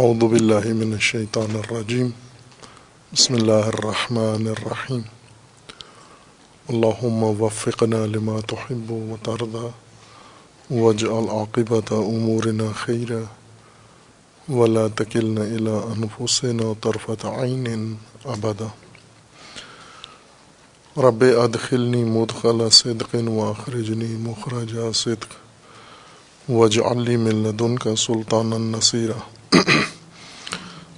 اعوذ باللہ من الشیطان الرجیم بسم اللہ الرحمن الرحیم اللہم وفقنا لما تحب و ترضى واجعل عاقبت امورنا خیرا ولا تکلنا الى انفسنا طرفت عین ابدا رب ادخلنی مدخل صدق واخرجنی مخرج صدق. واجعل لي من لدنك سلطانا نصيرا.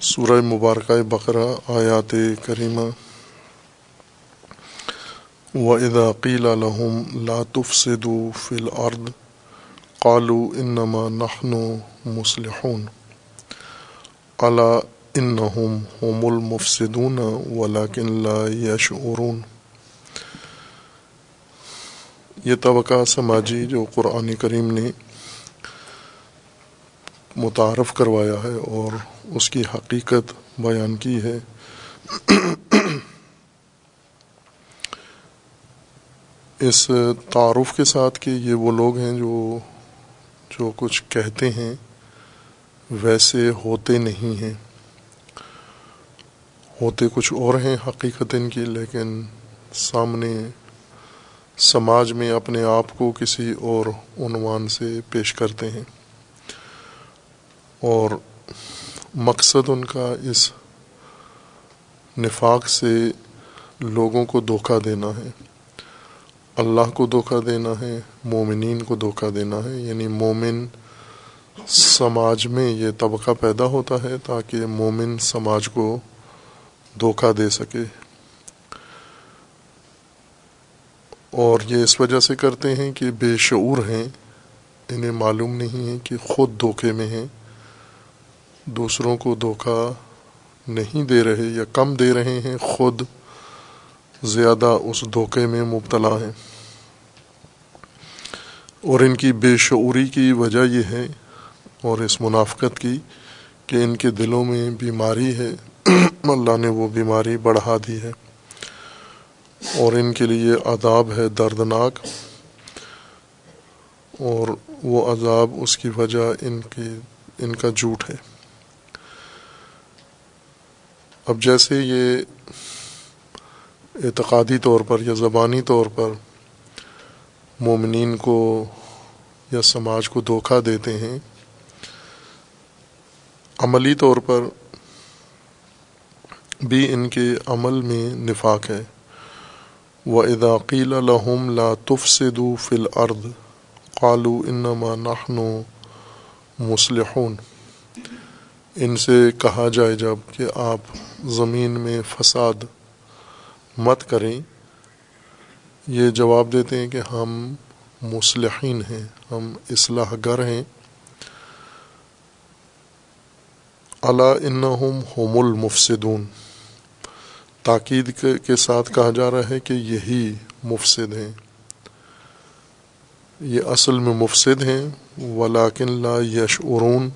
سورہ مبارکہ بقرہ آیات کریمہ۔ وَإِذَا قِيلَ لَهُمْ لَا تُفْسِدُوا فِي الْأَرْضِ قَالُوا إِنَّمَا نَحْنُ مُصْلِحُونَ۔ أَلَا إِنَّهُمْ هُمُ الْمُفْسِدُونَ وَلَكِنْ لَا يَشْعُرُونَ۔ یہ طبقہ سماجی جو قرآن کریم نے متعارف کروایا ہے اور اس کی حقیقت بیان کی ہے۔ اس تعارف کے ساتھ کہ یہ وہ لوگ ہیں جو جو کچھ کہتے ہیں، ویسے ہوتے نہیں ہیں۔ ہوتے کچھ اور ہیں حقیقت ان کی لیکن سامنے سماج میں اپنے آپ کو کسی اور عنوان سے پیش کرتے ہیں۔ اور مقصد ان کا اس نفاق سے لوگوں کو دھوکہ دینا ہے۔ اللہ کو دھوکہ دینا ہے، مومنین کو دھوکہ دینا ہے۔ یعنی مومن سماج میں یہ طبقہ پیدا ہوتا ہے تاکہ مومن سماج کو دھوکہ دے سکے۔ اور یہ اس وجہ سے کرتے ہیں کہ بے شعور ہیں، انہیں معلوم نہیں ہے کہ خود دھوکے میں ہیں۔ دوسروں کو دھوکہ نہیں دے رہے یا کم دے رہے ہیں، خود زیادہ اس دھوکے میں مبتلا ہیں۔ اور ان کی بے شعوری کی وجہ یہ ہے اور اس منافقت کی کہ ان کے دلوں میں بیماری ہے۔ اللہ نے وہ بیماری بڑھا دی ہے۔ اور ان کے لیے عذاب ہے دردناک۔ اور وہ عذاب اس کی وجہ ان کی ان کا جھوٹ ہے۔ اب جیسے یہ اعتقادی طور پر یا زبانی طور پر مومنین کو یا سماج کو دھوکہ دیتے ہیں، عملی طور پر بھی ان کے عمل میں نفاق ہے۔ و اداقیل الحم لا تفسدو فل ارد قالو انما نحن مسلحون ان سے کہا جائے جبکہ آپ زمین میں فساد مت کریں۔ یہ جواب دیتے ہیں کہ ہم مصلحین ہیں، ہم اصلاح گر ہیں۔ اللہ انہم ہوم المفسدون۔ تاکید کے ساتھ کہا جا رہا ہے کہ یہی مفسد ہیں۔ یہ اصل میں مفسد ہیں ولاکن لا یشعرون۔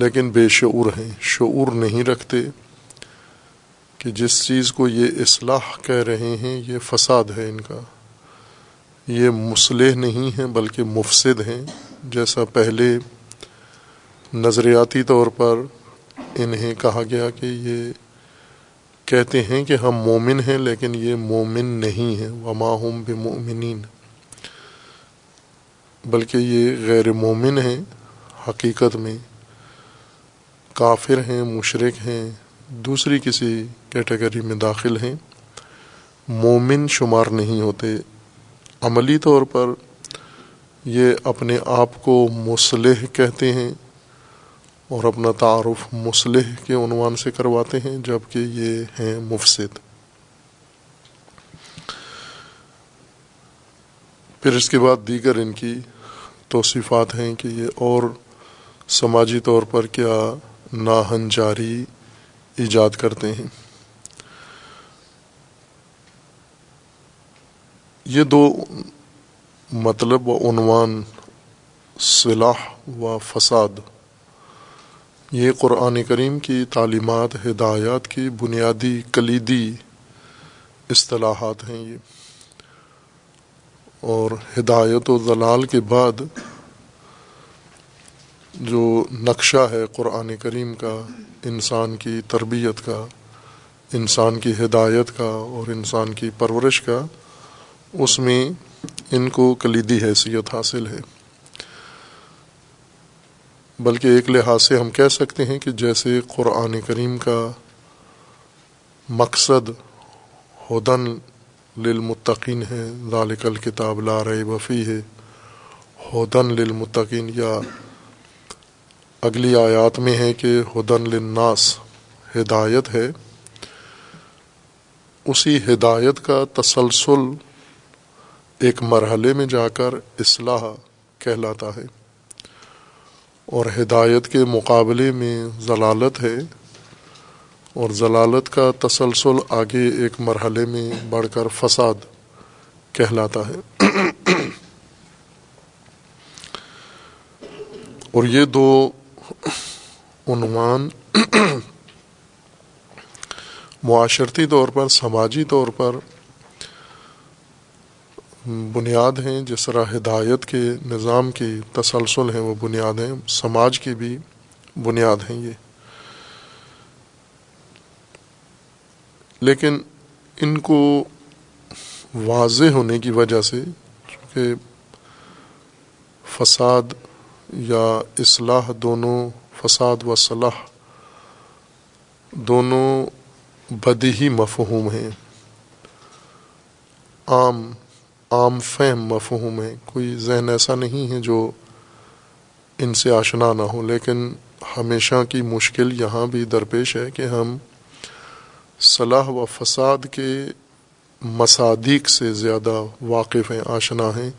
لیکن بے شعور ہیں۔ شعور نہیں رکھتے کہ جس چیز کو یہ اصلاح کہہ رہے ہیں، یہ فساد ہے ان کا۔ یہ مسلح نہیں ہیں، بلکہ مفسد ہیں۔ جیسا پہلے نظریاتی طور پر انہیں کہا گیا کہ یہ کہتے ہیں کہ ہم مومن ہیں، لیکن یہ مومن نہیں ہیں۔ وما ہم بمؤمنین بلکہ یہ غیر مومن ہیں حقیقت میں۔ کافر ہیں مشرق ہیں، دوسری کسی کیٹیگری میں داخل ہیں۔ مومن شمار نہیں ہوتے۔ عملی طور پر یہ اپنے آپ کو مسلح کہتے ہیں اور اپنا تعارف مسلح کے عنوان سے کرواتے ہیں جبکہ یہ ہیں مفسد۔ پھر اس کے بعد دیگر ان کی توصیفات ہیں کہ یہ اور سماجی طور پر کیا ناہنجاری ایجاد کرتے ہیں۔ یہ دو مطلب و عنوان صلاح و فساد۔ یہ قرآن کریم کی تعلیمات، ہدایات کی بنیادی کلیدی اصطلاحات ہیں یہ۔ اور ہدایت و ضلال کے بعد جو نقشہ ہے قرآن کریم کا، انسان کی تربیت کا، انسان کی ہدایت کا اور انسان کی پرورش کا، اس میں ان کو کلیدی حیثیت حاصل ہے۔ بلکہ ایک لحاظ سے ہم کہہ سکتے ہیں کہ جیسے قرآن کریم کا مقصد ہدن للمتقین ہے، ذالک الکتاب لا ریب وفی ہے ہدن للمتقین یا اگلی آیات میں ہے کہ ہدن للناس، ہدایت ہے۔ اسی ہدایت کا تسلسل ایک مرحلے میں جا کر اصلاح کہلاتا ہے۔ اور ہدایت کے مقابلے میں ضلالت ہے۔ اور ضلالت کا تسلسل آگے ایک مرحلے میں بڑھ کر فساد کہلاتا ہے۔ اور یہ دو عنوان معاشرتی طور پر، سماجی طور پر بنیاد ہیں، جس طرح ہدایت کے نظام کی تسلسل ہیں، وہ بنیاد ہیں، سماج کی بھی بنیاد ہیں یہ۔ لیکن ان کو واضح ہونے کی وجہ سے، چونکہ فساد یا اصلاح دونوں فساد و صلاح دونوں بدی مفہوم ہیں۔ عام عام فہم مفہوم ہے کوئی ذہن ایسا نہیں ہے جو ان سے آشنا نہ ہو، لیکن ہمیشہ کی مشکل یہاں بھی درپیش ہے کہ ہم صلاح و فساد کے مصادیق سے زیادہ واقف ہیں، آشنا ہیں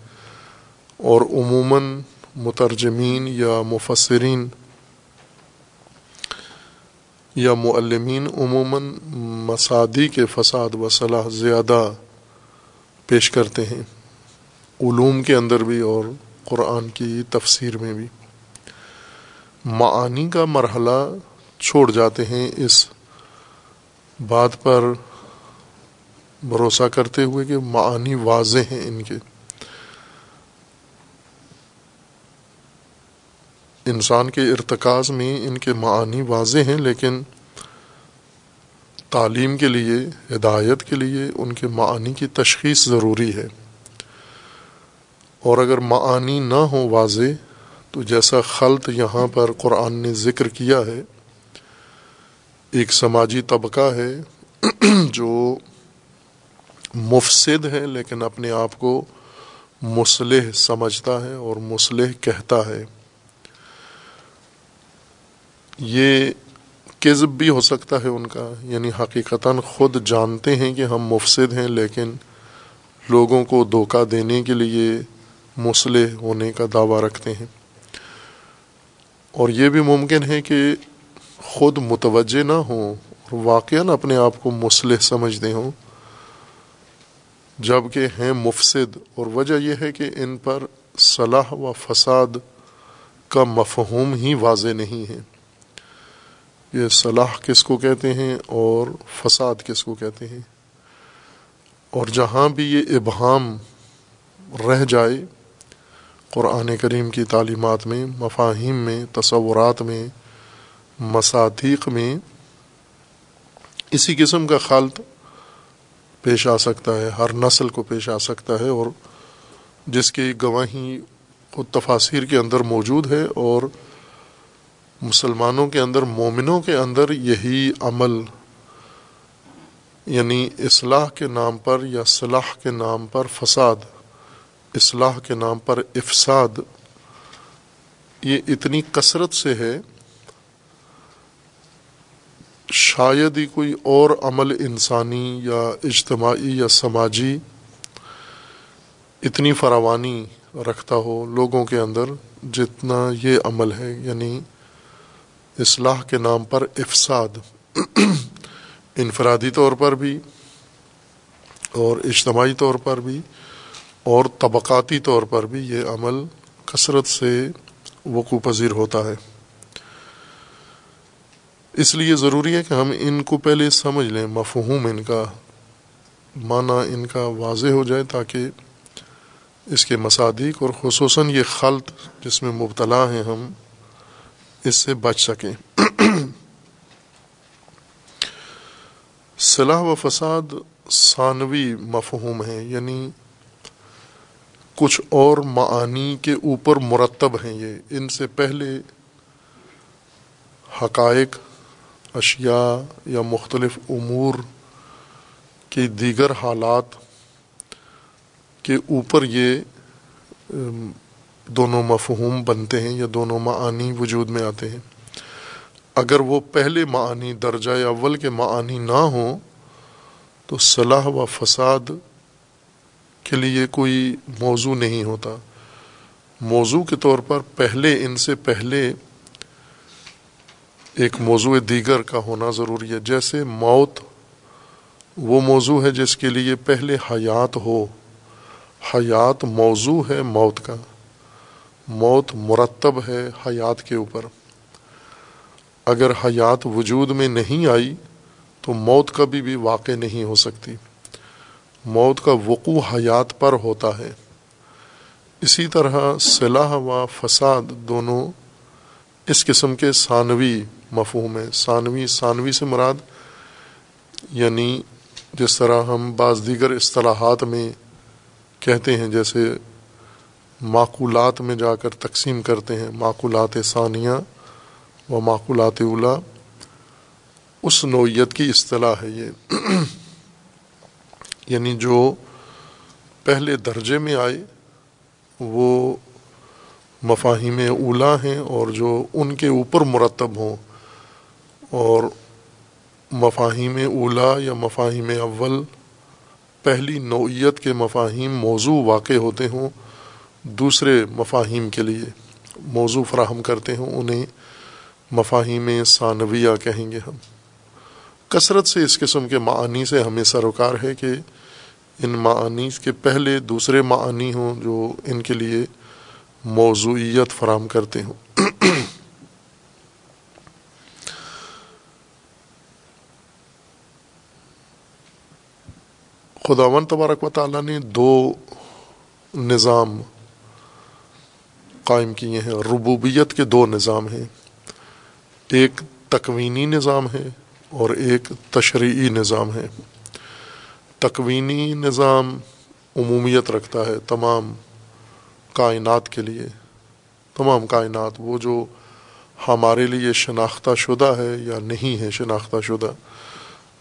اور عموماً مترجمین یا مفسرین یا معلمین، عموماً مسادی کے فساد و صلاح زیادہ پیش کرتے ہیں، علوم کے اندر بھی اور قرآن کی تفسیر میں بھی۔ معانی کا مرحلہ چھوڑ جاتے ہیں اس بات پر بھروسہ کرتے ہوئے کہ معانی واضح ہیں ان کے۔ انسان کے ارتکاز میں ان کے معانی واضح ہیں، لیکن تعلیم کے لیے، ہدایت کے لیے ان کے معانی کی تشخیص ضروری ہے۔ اور اگر معانی نہ ہو واضح، تو جیسا خلط یہاں پر قرآن نے ذکر کیا ہے، ایک سماجی طبقہ ہے جو مفسد ہے، لیکن اپنے آپ کو مسلح سمجھتا ہے اور مسلح کہتا ہے۔ یہ کذب بھی ہو سکتا ہے ان کا یعنی حقیقتاً خود جانتے ہیں کہ ہم مفسد ہیں، لیکن لوگوں کو دھوکہ دینے کے لیے مسلح ہونے کا دعویٰ رکھتے ہیں۔ اور یہ بھی ممکن ہے کہ خود متوجہ نہ ہوں اور واقعاً اپنے آپ کو مسلح سمجھتے ہوں۔ جبکہ ہیں مفسد، اور وجہ یہ ہے کہ ان پر صلاح و فساد کا مفہوم ہی واضح نہیں ہے۔ یہ صلاح کس کو کہتے ہیں اور فساد کس کو کہتے ہیں؟ اور جہاں بھی یہ ابہام رہ جائے، قرآن کریم کی تعلیمات میں، مفاہیم میں، تصورات میں، مصادیق میں اسی قسم کا خالط پیش آ سکتا ہے، ہر نسل کو پیش آ سکتا ہے اور جس کی گواہی خود تفاصیر کے اندر موجود ہے اور مسلمانوں کے اندر، مومنوں کے اندر یہی عمل یعنی اصلاح کے نام پر یا صلاح کے نام پر فساد، اصلاح کے نام پر افساد، یہ اتنی کثرت سے ہے، شاید ہی کوئی اور عمل انسانی یا اجتماعی یا سماجی اتنی فراوانی رکھتا ہو لوگوں کے اندر جتنا یہ عمل ہے یعنی اصلاح کے نام پر افساد، انفرادی طور پر بھی اور اجتماعی طور پر بھی اور طبقاتی طور پر بھی یہ عمل کثرت سے وقوع پذیر ہوتا ہے۔ اس لیے ضروری ہے کہ ہم ان کو پہلے سمجھ لیں، مفہوم ان کا، معنی ان کا واضح ہو جائے تاکہ اس کے مصادق اور خصوصاً یہ خلط جس میں مبتلا ہیں ہم اس سے بچ سکیں۔ صلاح و فساد ثانوی مفہوم ہے یعنی کچھ اور معانی کے اوپر مرتب ہیں یہ۔ ان سے پہلے حقائق، اشیاء یا مختلف امور کی دیگر حالات کے اوپر یہ دونوں مفہوم بنتے ہیں یا دونوں معانی وجود میں آتے ہیں۔ اگر وہ پہلے معانی درجہ اول کے معانی نہ ہوں، تو صلاح و فساد کے لیے کوئی موضوع نہیں ہوتا۔ موضوع کے طور پر پہلے ان سے پہلے ایک موضوع دیگر کا ہونا ضروری ہے۔ جیسے موت، وہ موضوع ہے جس کے لیے پہلے حیات ہو۔ حیات موضوع ہے موت کا۔ موت مرتب ہے حیات کے اوپر۔ اگر حیات وجود میں نہیں آئی، تو موت کبھی بھی واقع نہیں ہو سکتی۔ موت کا وقوع حیات پر ہوتا ہے۔ اسی طرح صلاح و فساد دونوں اس قسم کے ثانوی مفہوم ہیں۔ ثانوی ثانوی سے مراد یعنی جس طرح ہم بعض دیگر اصطلاحات میں کہتے ہیں، جیسے معقولات میں جا کر تقسیم کرتے ہیں، معقولات ثانیہ و معقولات اولا اس نوعیت کی اصطلاح ہے یہ۔ یعنی جو پہلے درجے میں آئے، وہ مفاہیم اولا ہیں اور جو ان کے اوپر مرتب ہوں۔ اور مفاہیم اولا یا مفاہیم اول، پہلی نوعیت کے مفاہیم موضوع واقع ہوتے ہوں۔ دوسرے مفاہیم کے لیے موضوع فراہم کرتے ہوں انہیں مفاہیم ثانویہ کہیں گے ہم۔ کثرت سے اس قسم کے معنی سے ہمیں سروکار ہے کہ ان معانی کے پہلے دوسرے معانی ہوں جو ان کے لیے موضوعیت فراہم کرتے ہوں۔ خداون تبارک و تعالیٰ نے دو نظام قائم کیے ہیں۔ ربوبیت کے دو نظام ہیں۔ ایک تکوینی نظام ہے اور ایک تشریعی نظام ہے۔ تکوینی نظام عمومیت رکھتا ہے تمام کائنات کے لیے۔ تمام کائنات، وہ جو ہمارے لیے شناختہ شدہ ہے یا نہیں ہے شناختہ شدہ،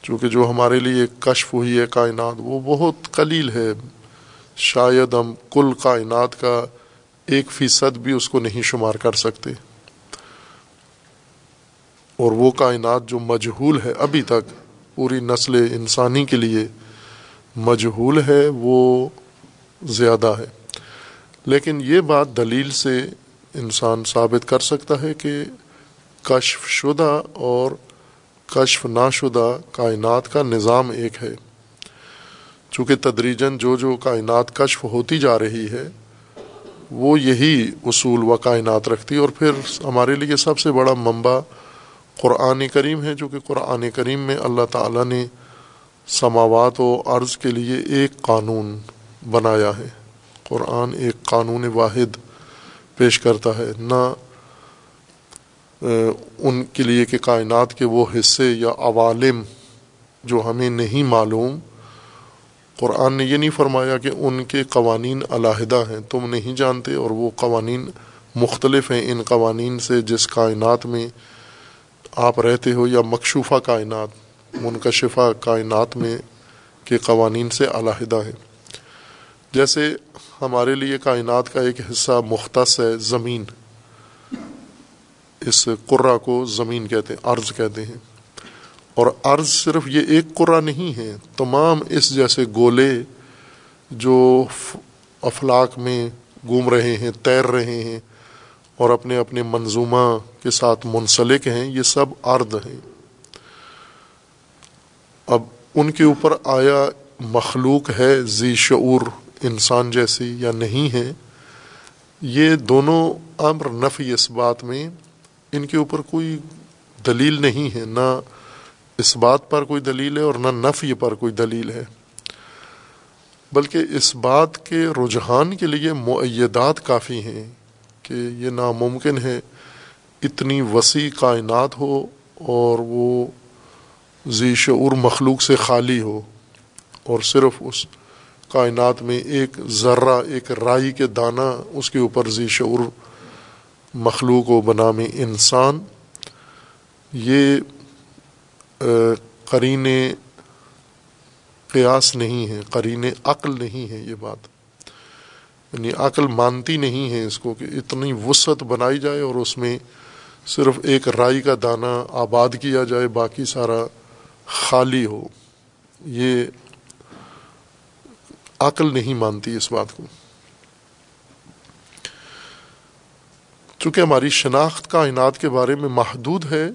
چونکہ جو ہمارے لیے کشف ہوئی ہے کائنات، وہ بہت قلیل ہے۔ شاید ہم کل کائنات کا ایک فیصد بھی اس کو نہیں شمار کر سکتے۔ اور وہ کائنات جو مجہول ہے ابھی تک، پوری نسل انسانی کے لیے مجہول ہے، وہ زیادہ ہے۔ لیکن یہ بات دلیل سے انسان ثابت کر سکتا ہے کہ کشف شدہ اور کشف ناشدہ کائنات کا نظام ایک ہے۔ چونکہ تدریجن جو جو کائنات کشف ہوتی جا رہی ہے وہ یہی اصول و کائنات رکھتی اور پھر ہمارے لیے سب سے بڑا منبع قرآن کریم ہے، جو کہ قرآن کریم میں اللہ تعالیٰ نے سماوات و عرض کے لیے ایک قانون بنایا ہے۔ قرآن ایک قانون واحد پیش کرتا ہے، نہ ان کے لیے کہ کائنات کے وہ حصے یا عوالم جو ہمیں نہیں معلوم قرآن نے یہ نہیں فرمایا کہ ان کے قوانین علیحدہ ہیں۔ تم نہیں جانتے اور وہ قوانین مختلف ہیں۔ ان قوانین سے جس کائنات میں آپ رہتے ہو یا مکشوفہ کائنات، منکشفہ کائنات میں کے قوانین سے علیحدہ ہے جیسے ہمارے لیے کائنات کا ایک حصہ مختص ہے، زمین۔ اس قرہ کو زمین کہتے ہیں، عرض کہتے ہیں۔ اور عرض صرف یہ ایک قرہ نہیں ہے، تمام اس جیسے گولے جو افلاق میں گھوم رہے ہیں، تیر رہے ہیں اور اپنے اپنے منظومہ کے ساتھ منسلک ہیں، یہ سب ارد ہیں۔ اب ان کے اوپر آیا مخلوق ہے ذی شعور انسان جیسی یا نہیں ہے، یہ دونوں امر نفی اس بات میں ان کے اوپر کوئی دلیل نہیں ہے، نہ اس بات پر کوئی دلیل ہے اور نہ نفی پر کوئی دلیل ہے۔ بلکہ اس بات کے رجحان کے لیے معیدات کافی ہیں کہ یہ ناممکن ہے۔ اتنی وسیع کائنات ہو اور وہ ذی شعور مخلوق سے خالی ہو اور صرف اس کائنات میں ایک ذرہ، ایک رائی کے دانہ اس کے اوپر ذی شعور مخلوق و بنام انسان، یہ قرین قیاس نہیں ہے، قرین عقل نہیں ہے یہ بات۔ یعنی عقل مانتی نہیں ہے اس کو کہ اتنی وسعت بنائی جائے اور اس میں صرف ایک رائی کا دانہ آباد کیا جائے، باقی سارا خالی ہو۔ یہ عقل نہیں مانتی اس بات کو۔ چونکہ ہماری شناخت کائنات کے بارے میں محدود ہے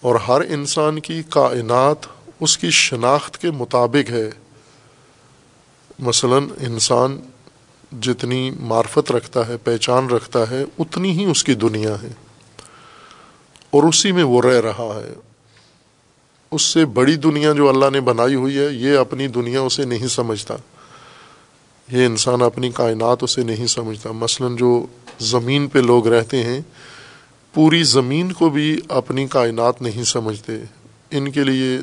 اور ہر انسان کی کائنات اس کی شناخت کے مطابق ہے۔ مثلا انسان جتنی معرفت رکھتا ہے، پہچان رکھتا ہے، اتنی ہی اس کی دنیا ہے۔ اور اسی میں وہ رہ رہا ہے۔ اس سے بڑی دنیا جو اللہ نے بنائی ہوئی ہے، یہ اپنی دنیا اسے نہیں سمجھتا۔ یہ انسان اپنی کائنات اسے نہیں سمجھتا۔ مثلا جو زمین پہ لوگ رہتے ہیں پوری زمین کو بھی اپنی کائنات نہیں سمجھتے۔ ان کے لیے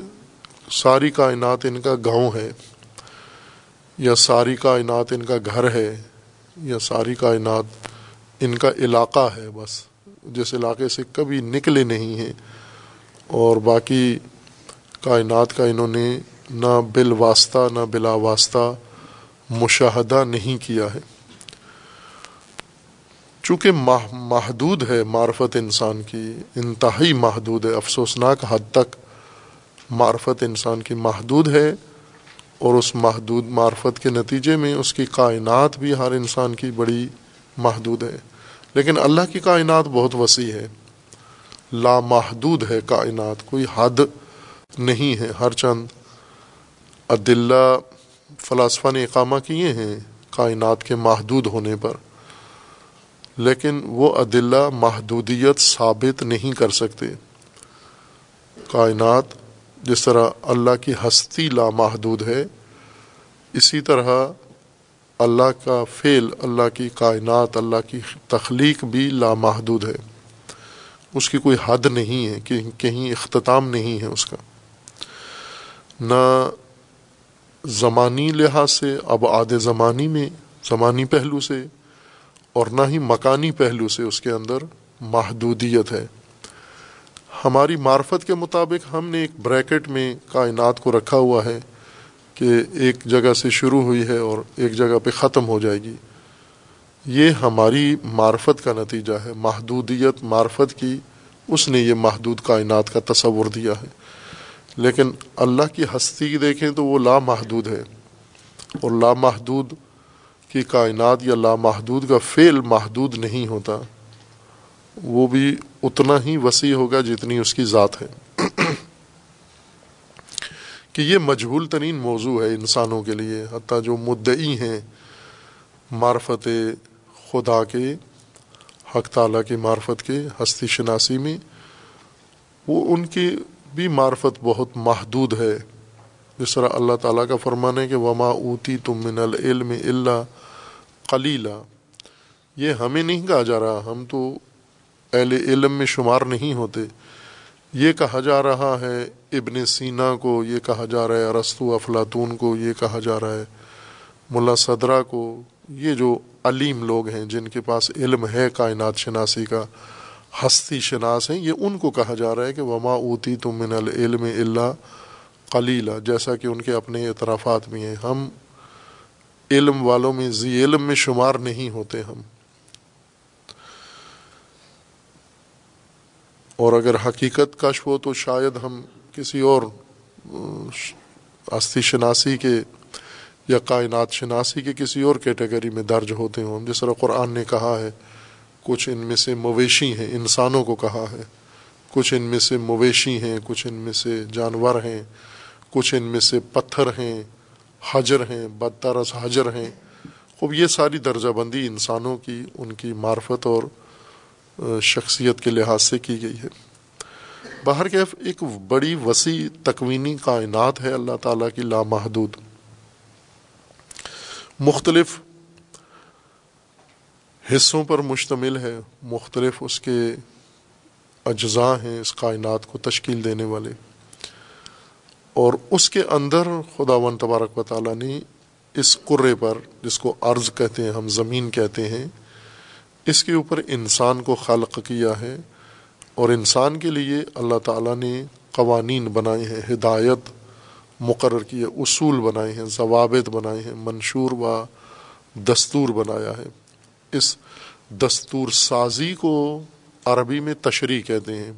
ساری کائنات ان کا گاؤں ہے، یا ساری کائنات ان کا گھر ہے، یا ساری کائنات ان کا علاقہ ہے بس۔ جس علاقے سے کبھی نکلے نہیں ہیں۔ اور باقی کائنات کا انہوں نے نہ بال واسطہ نہ بلا واسطہ مشاہدہ نہیں کیا ہے۔ چونکہ محدود ہے معرفت انسان کی، انتہائی محدود ہے، افسوسناک حد تک معرفت انسان کی محدود ہے اور اس محدود معرفت کے نتیجے میں اس کی کائنات بھی ہر انسان کی بڑی محدود ہے۔ لیکن اللہ کی کائنات بہت وسیع ہے۔ لامحدود ہے کائنات، کوئی حد نہیں ہے۔ ہر چند عدلہ فلاسفہ نے اقامہ کیے ہیں کائنات کے محدود ہونے پر۔ لیکن وہ عدلہ محدودیت ثابت نہیں کر سکتے۔ کائنات جس طرح اللہ کی ہستی لامحدود ہے، اسی طرح اللہ کا فعل، اللہ کی کائنات، اللہ کی تخلیق بھی لامحدود ہے۔ اس کی کوئی حد نہیں ہے کہ کہیں اختتام نہیں ہے اس کا۔ نہ زمانی لحاظ سے، اب آد زمانی میں، زمانی پہلو سے اور نہ ہی مکانی پہلو سے اس کے اندر محدودیت ہے۔ ہماری معرفت کے مطابق ہم نے ایک بریکٹ میں کائنات کو رکھا ہوا ہے کہ ایک جگہ سے شروع ہوئی ہے اور ایک جگہ پہ ختم ہو جائے گی۔ یہ ہماری معرفت کا نتیجہ ہے۔ محدودیت معرفت کی اس نے یہ محدود کائنات کا تصور دیا ہے۔ لیکن اللہ کی ہستی دیکھیں تو وہ لامحدود ہے اور لامحدود کی کائنات یا لامحدود کا فعل محدود نہیں ہوتا، وہ بھی اتنا ہی وسیع ہوگا جتنی اس کی ذات ہے۔ کہ یہ مجبول ترین موضوع ہے انسانوں کے لیے، حتیٰ جو مدعی ہیں معرفت خدا کے، حق تعالیٰ کی معرفت کے، ہستی شناسی میں، وہ ان کی بھی معرفت بہت محدود ہے۔ جس طرح اللہ تعالیٰ کا فرمان ہے کہ وما اوتی تم من العلم اللہ کلیلہ یہ ہمیں نہیں کہا جا رہا، ہم تو اہل علم میں شمار نہیں ہوتے۔ یہ کہا جا رہا ہے ابن سینا کو، یہ کہا جا رہا ہے ارستو افلاطون کو، یہ کہا جا رہا ہے ملا صدرہ کو۔ یہ جو علیم لوگ ہیں جن کے پاس علم ہے، کائنات شناسی کا ہستی شناس ہیں، یہ ان کو کہا جا رہا ہے کہ وما اوتی تم من العلم اللہ قلیلہ، جیسا کہ ان کے اپنے اعترافات میں ہیں۔ ہم علم والوں میں، ذی علم میں شمار نہیں ہوتے ہم۔ اور اگر حقیقت کشف ہو تو شاید ہم کسی اور ہستی شناسی کے یا کائنات شناسی کے کسی اور کیٹیگری میں درج ہوتے ہوں۔ جس طرح قرآن نے کہا ہے، کچھ ان میں سے مویشی ہیں، انسانوں کو کہا ہے۔ کچھ ان میں سے مویشی ہیں، کچھ ان میں سے جانور ہیں۔ کچھ ان میں سے پتھر ہیں، حجر ہیں، بدترس حجر ہیں۔ خوب یہ ساری درجہ بندی انسانوں کی، ان کی معرفت اور شخصیت کے لحاظ سے کی گئی ہے۔ باہر کیف ایک بڑی وسیع تکوینی کائنات ہے اللہ تعالیٰ کی لامحدود۔ مختلف حصوں پر مشتمل ہے، مختلف اس کے اجزاء ہیں اس کائنات کو تشکیل دینے والے۔ اور اس کے اندر خدا ون تبارک و تعالیٰ نے اس قرے پر جس کو عرض کہتے ہیں، ہم زمین کہتے ہیں، اس کے اوپر انسان کو خلق کیا ہے اور انسان کے لیے اللہ تعالیٰ نے قوانین بنائے ہیں، ہدایت مقرر کیے اصول بنائے ہیں، ضوابط بنائے ہیں، منشور و دستور بنایا ہے۔ اس دستور سازی کو عربی میں تشریح کہتے ہیں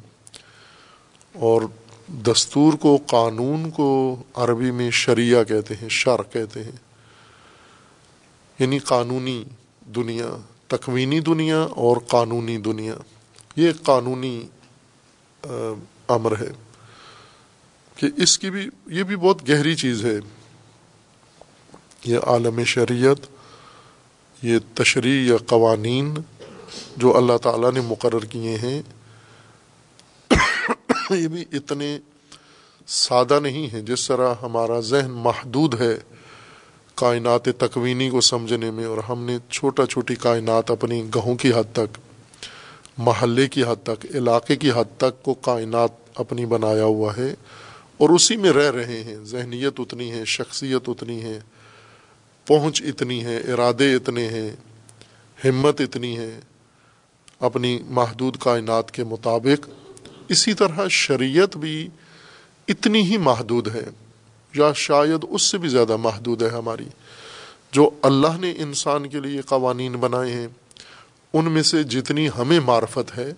اور دستور کو، قانون کو عربی میں شریعہ کہتے ہیں شر کہتے ہیں۔ یعنی قانونی دنیا، تکوینی دنیا اور قانونی دنیا۔ یہ ایک قانونی امر ہے۔ کہ اس کی بھی، یہ بھی بہت گہری چیز ہے۔ یہ عالم شریعت، یہ تشریح یا قوانین جو اللہ تعالیٰ نے مقرر کیے ہیں یہ بھی اتنے سادہ نہیں ہیں جس طرح ہمارا ذہن محدود ہے کائنات تکوینی کو سمجھنے میں اور ہم نے چھوٹا چھوٹی کائنات اپنی گہوں کی حد تک، محلے کی حد تک، علاقے کی حد تک کو کائنات اپنی بنایا ہوا ہے اور اسی میں رہ رہے ہیں۔ ذہنیت اتنی ہے، شخصیت اتنی ہے، پہنچ اتنی ہے، ارادے اتنے ہیں، ہمت اتنی ہے، اپنی محدود کائنات کے مطابق اسی طرح شریعت بھی اتنی ہی محدود ہے، یا شاید اس سے بھی زیادہ محدود ہے ہماری، جو اللہ نے انسان کے لیے قوانین بنائے ہیں، ان میں سے جتنی ہمیں معرفت ہے،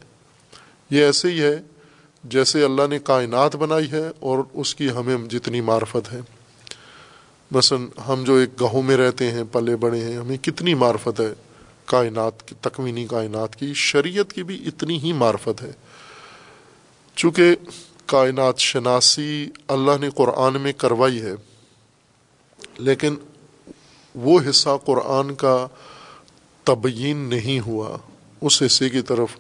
یہ ایسے ہی ہے جیسے اللہ نے کائنات بنائی ہے اور اس کی ہمیں جتنی معرفت ہے۔ مثلا ہم جو ایک گہوں میں رہتے ہیں، پلے بڑے ہیں، ہمیں کتنی معرفت ہے، کائنات کی، تکوینی کائنات کی، شریعت کی بھی اتنی ہی معرفت ہے۔ چونکہ کائنات شناسی اللہ نے قرآن میں کروائی ہے، لیکن وہ حصہ قرآن کا تبیین نہیں ہوا۔ اس حصے کی طرف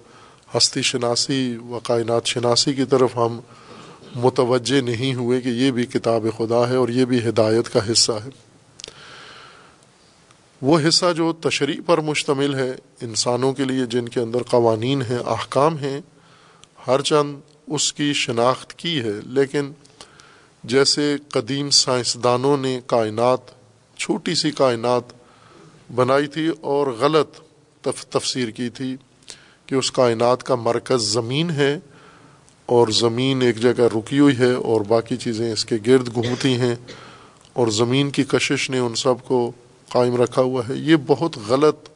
ہستی شناسی و کائنات شناسی کی طرف ہم متوجہ نہیں ہوئے کہ یہ بھی کتاب خدا ہے اور یہ بھی ہدایت کا حصہ ہے۔ وہ حصہ جو تشریح پر مشتمل ہے، انسانوں کے لیے جن کے اندر قوانین ہیں، احکام ہیں، ہر چند اس کی شناخت کی ہے، لیکن جیسے قدیم سائنسدانوں نے کائنات، چھوٹی سی کائنات بنائی تھی اور غلط تفسیر کی تھی کہ اس کائنات کا مرکز زمین ہے اور زمین ایک جگہ رکی ہوئی ہے اور باقی چیزیں اس کے گرد گھومتی ہیں اور زمین کی کشش نے ان سب کو قائم رکھا ہوا ہے۔ یہ بہت غلط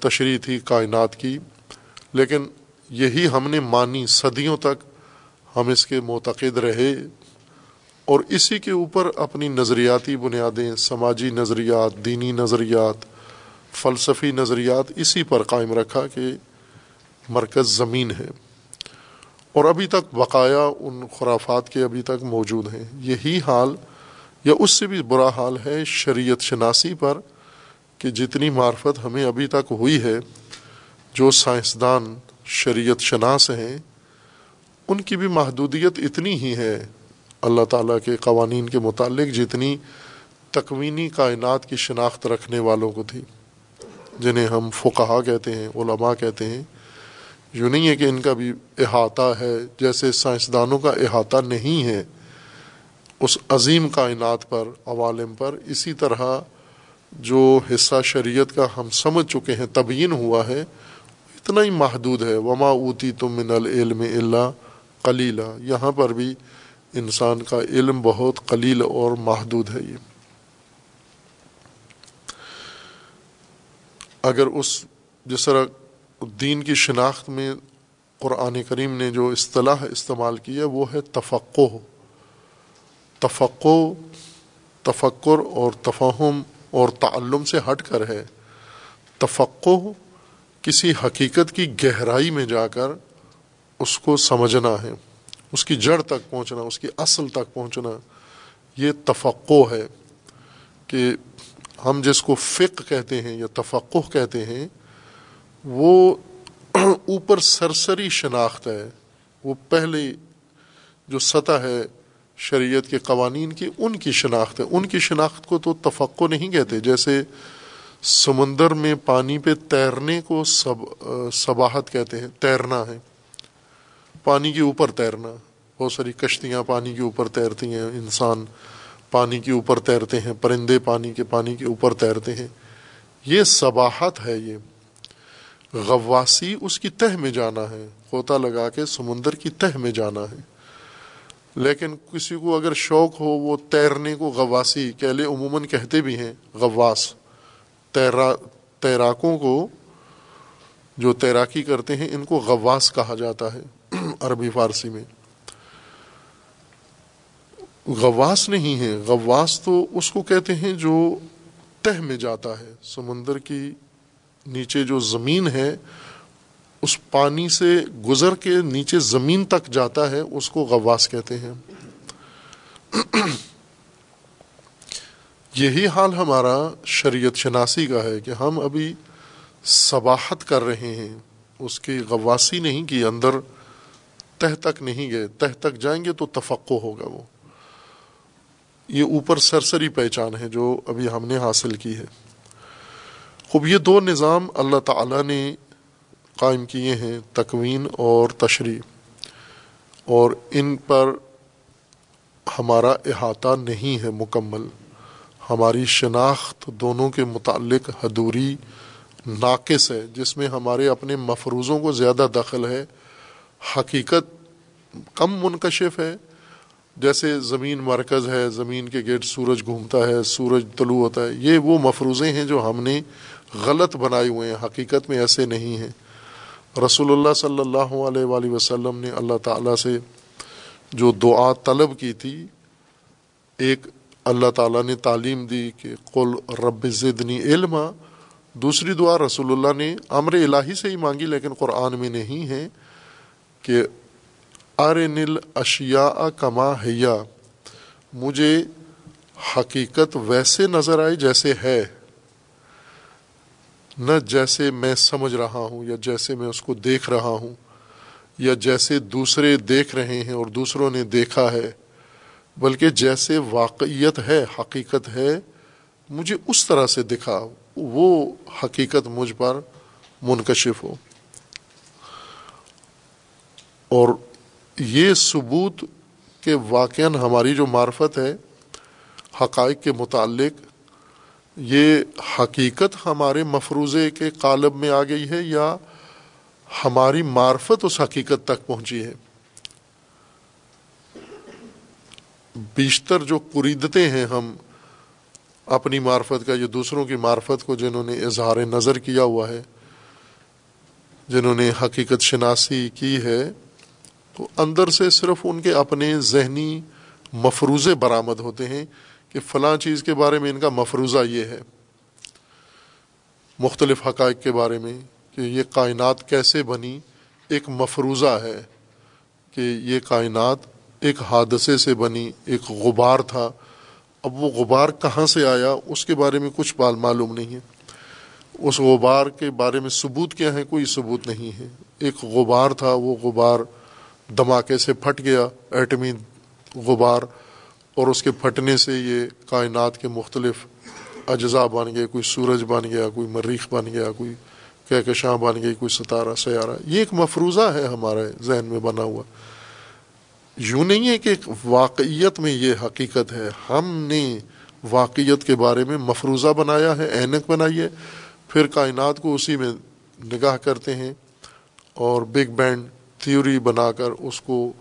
تشریح تھی کائنات کی، لیکن یہی ہم نے مانی صدیوں تک ہم اس کے معتقد رہے اور اسی کے اوپر اپنی نظریاتی بنیادیں، سماجی نظریات، دینی نظریات، فلسفی نظریات اسی پر قائم رکھا کہ مرکز زمین ہے اور ابھی تک بقایا ان خرافات کے ابھی تک موجود ہیں۔ یہی حال یا اس سے بھی برا حال ہے شریعت شناسی پر کہ جتنی معرفت ہمیں ابھی تک ہوئی ہے، جو سائنسدان شریعت شناس ہیں، ان کی بھی محدودیت اتنی ہی ہے۔ اللہ تعالیٰ کے قوانین کے متعلق جتنی تکوینی کائنات کی شناخت رکھنے والوں کو تھی، جنہیں ہم فقہا کہتے ہیں، علماء کہتے ہیں، یوں نہیں ہے کہ ان کا بھی احاطہ ہے، جیسے سائنسدانوں کا احاطہ نہیں ہے۔ اس عظیم کائنات پر، عوالم پر، اسی طرح جو حصہ شریعت کا ہم سمجھ چکے ہیں، تبیین ہوا ہے اتنا ہی محدود ہے۔ وما اوتی تم من العلم اللہ کلیلہ یہاں پر بھی انسان کا علم بہت قلیل اور محدود ہے یہ۔ اگر اس جس طرح دین کی شناخت میں قرآن کریم نے جو اصطلاح استعمال کی ہے، وہ ہے تفقع تفقع تفکر اور تفہم اور تعلم سے ہٹ کر ہے۔ تفقع کسی حقیقت کی گہرائی میں جا کر اس کو سمجھنا ہے، اس کی جڑ تک پہنچنا، اس کی اصل تک پہنچنا، یہ تفقع ہے کہ ہم جس کو فقہ کہتے ہیں یا تفقع کہتے ہیں، وہ اوپر سرسری شناخت ہے۔ وہ پہلی جو سطح ہے شریعت کے قوانین کی، ان کی شناخت ہے۔ ان کی شناخت کو تو تفقع نہیں کہتے، جیسے سمندر میں پانی پہ تیرنے کو سب سباہت کہتے ہیں، تیرنا ہے۔ پانی کے اوپر تیرنا۔ بہت ساری کشتیاں پانی کے اوپر تیرتی ہیں، انسان پانی کے اوپر تیرتے ہیں، پرندے پانی کے پانی کے اوپر تیرتے ہیں۔ یہ سباہت ہے یہ۔ غواسی اس کی تہ میں جانا ہے ہوتا لگا کے سمندر کی تہ میں جانا ہے۔ لیکن کسی کو اگر شوق ہو وہ تیرنے کو غواسی کہلے عموماً کہتے بھی ہیں غواس تیرا تیراکوں کو جو تیراکی کرتے ہیں ان کو غواس کہا جاتا ہے عربی فارسی میں۔ غواس نہیں ہے۔ غواس تو اس کو کہتے ہیں جو تہ میں جاتا ہے۔ سمندر کی نیچے جو زمین ہے، اس پانی سے گزر کے نیچے زمین تک جاتا ہے، اس کو غواس کہتے ہیں۔ یہی حال ہمارا شریعت شناسی کا ہے کہ ہم ابھی سباہت کر رہے ہیں۔ اس کی غواسی نہیں کی، اندر تہ تک نہیں گئے۔ تہ تک جائیں گے تو تفقع ہوگا وہ۔ یہ اوپر سرسری پہچان ہے جو ابھی ہم نے حاصل کی ہے۔ خوب، یہ دو نظام اللہ تعالیٰ نے قائم کیے ہیں، تکوین اور تشریح۔ اور ان پر ہمارا احاطہ نہیں ہے مکمل۔ ہماری شناخت دونوں کے متعلق حدوری ناقص ہے، جس میں ہمارے اپنے مفروضوں کو زیادہ دخل ہے، حقیقت کم منکشف ہے۔ جیسے زمین مرکز ہے، زمین کے گیٹ سورج گھومتا ہے، سورج طلوع ہوتا ہے، یہ وہ مفروضے ہیں جو ہم نے غلط بنائے ہوئے ہیں، حقیقت میں ایسے نہیں ہیں۔ رسول اللہ صلی اللہ علیہ وآلہ وسلم نے اللہ تعالیٰ سے جو دعا طلب کی تھی، ایک اللہ تعالیٰ نے تعلیم دی کہ قل رب زدنی علم دوسری دعا رسول اللہ نے امر الہی سے ہی مانگی، لیکن قرآن میں نہیں ہے کہ ار نل اشیا کما حیا مجھے حقیقت ویسے نظر آئی جیسے ہے۔ نہ جیسے میں سمجھ رہا ہوں، یا جیسے میں اس کو دیکھ رہا ہوں، یا جیسے دوسرے دیکھ رہے ہیں اور دوسروں نے دیکھا ہے۔ بلکہ جیسے واقعیت ہے، حقیقت ہے، مجھے اس طرح سے دکھا، وہ حقیقت مجھ پر منکشف ہو۔ اور یہ ثبوت کہ واقع ہماری جو معرفت ہے، حقائق کے متعلق، یہ حقیقت ہمارے مفروضے کے قالب میں آ گئی ہے یا ہماری معرفت اس حقیقت تک پہنچی ہے۔ بیشتر جو قریدتے ہیں ہم اپنی معرفت کا یہ دوسروں کی معرفت کو جنہوں نے اظہار نظر کیا ہوا ہے، جنہوں نے حقیقت شناسی کی ہے، تو اندر سے صرف ان کے اپنے ذہنی مفروضے برآمد ہوتے ہیں کہ فلاں چیز کے بارے میں ان کا مفروضہ یہ ہے، مختلف حقائق کے بارے میں کہ یہ کائنات کیسے بنی، ایک مفروضہ ہے کہ یہ کائنات ایک حادثے سے بنی، ایک غبار تھا۔ اب وہ غبار کہاں سے آیا؟ اس کے بارے میں کچھ بال معلوم نہیں ہے۔ اس غبار کے بارے میں ثبوت کیا ہے؟ کوئی ثبوت نہیں ہے۔ ایک غبار تھا، وہ غبار دھماکے سے پھٹ گیا، ایٹمی غبار، اور اس کے پھٹنے سے یہ کائنات کے مختلف اجزاء بن گئے۔ کوئی سورج بن گیا، کوئی مریخ بن گیا، کوئی کہکشاں بن گئی، کوئی ستارہ، سیارہ۔ یہ ایک مفروضہ ہے ہمارے ذہن میں بنا ہوا۔ یوں نہیں ہے کہ واقعیت میں یہ حقیقت ہے، ہم نے واقعیت کے بارے میں مفروضہ بنایا ہے، اینک بنائی ہے، پھر کائنات کو اسی میں نگاہ کرتے ہیں اور بگ بینڈ تھیوری بنا کر اس کو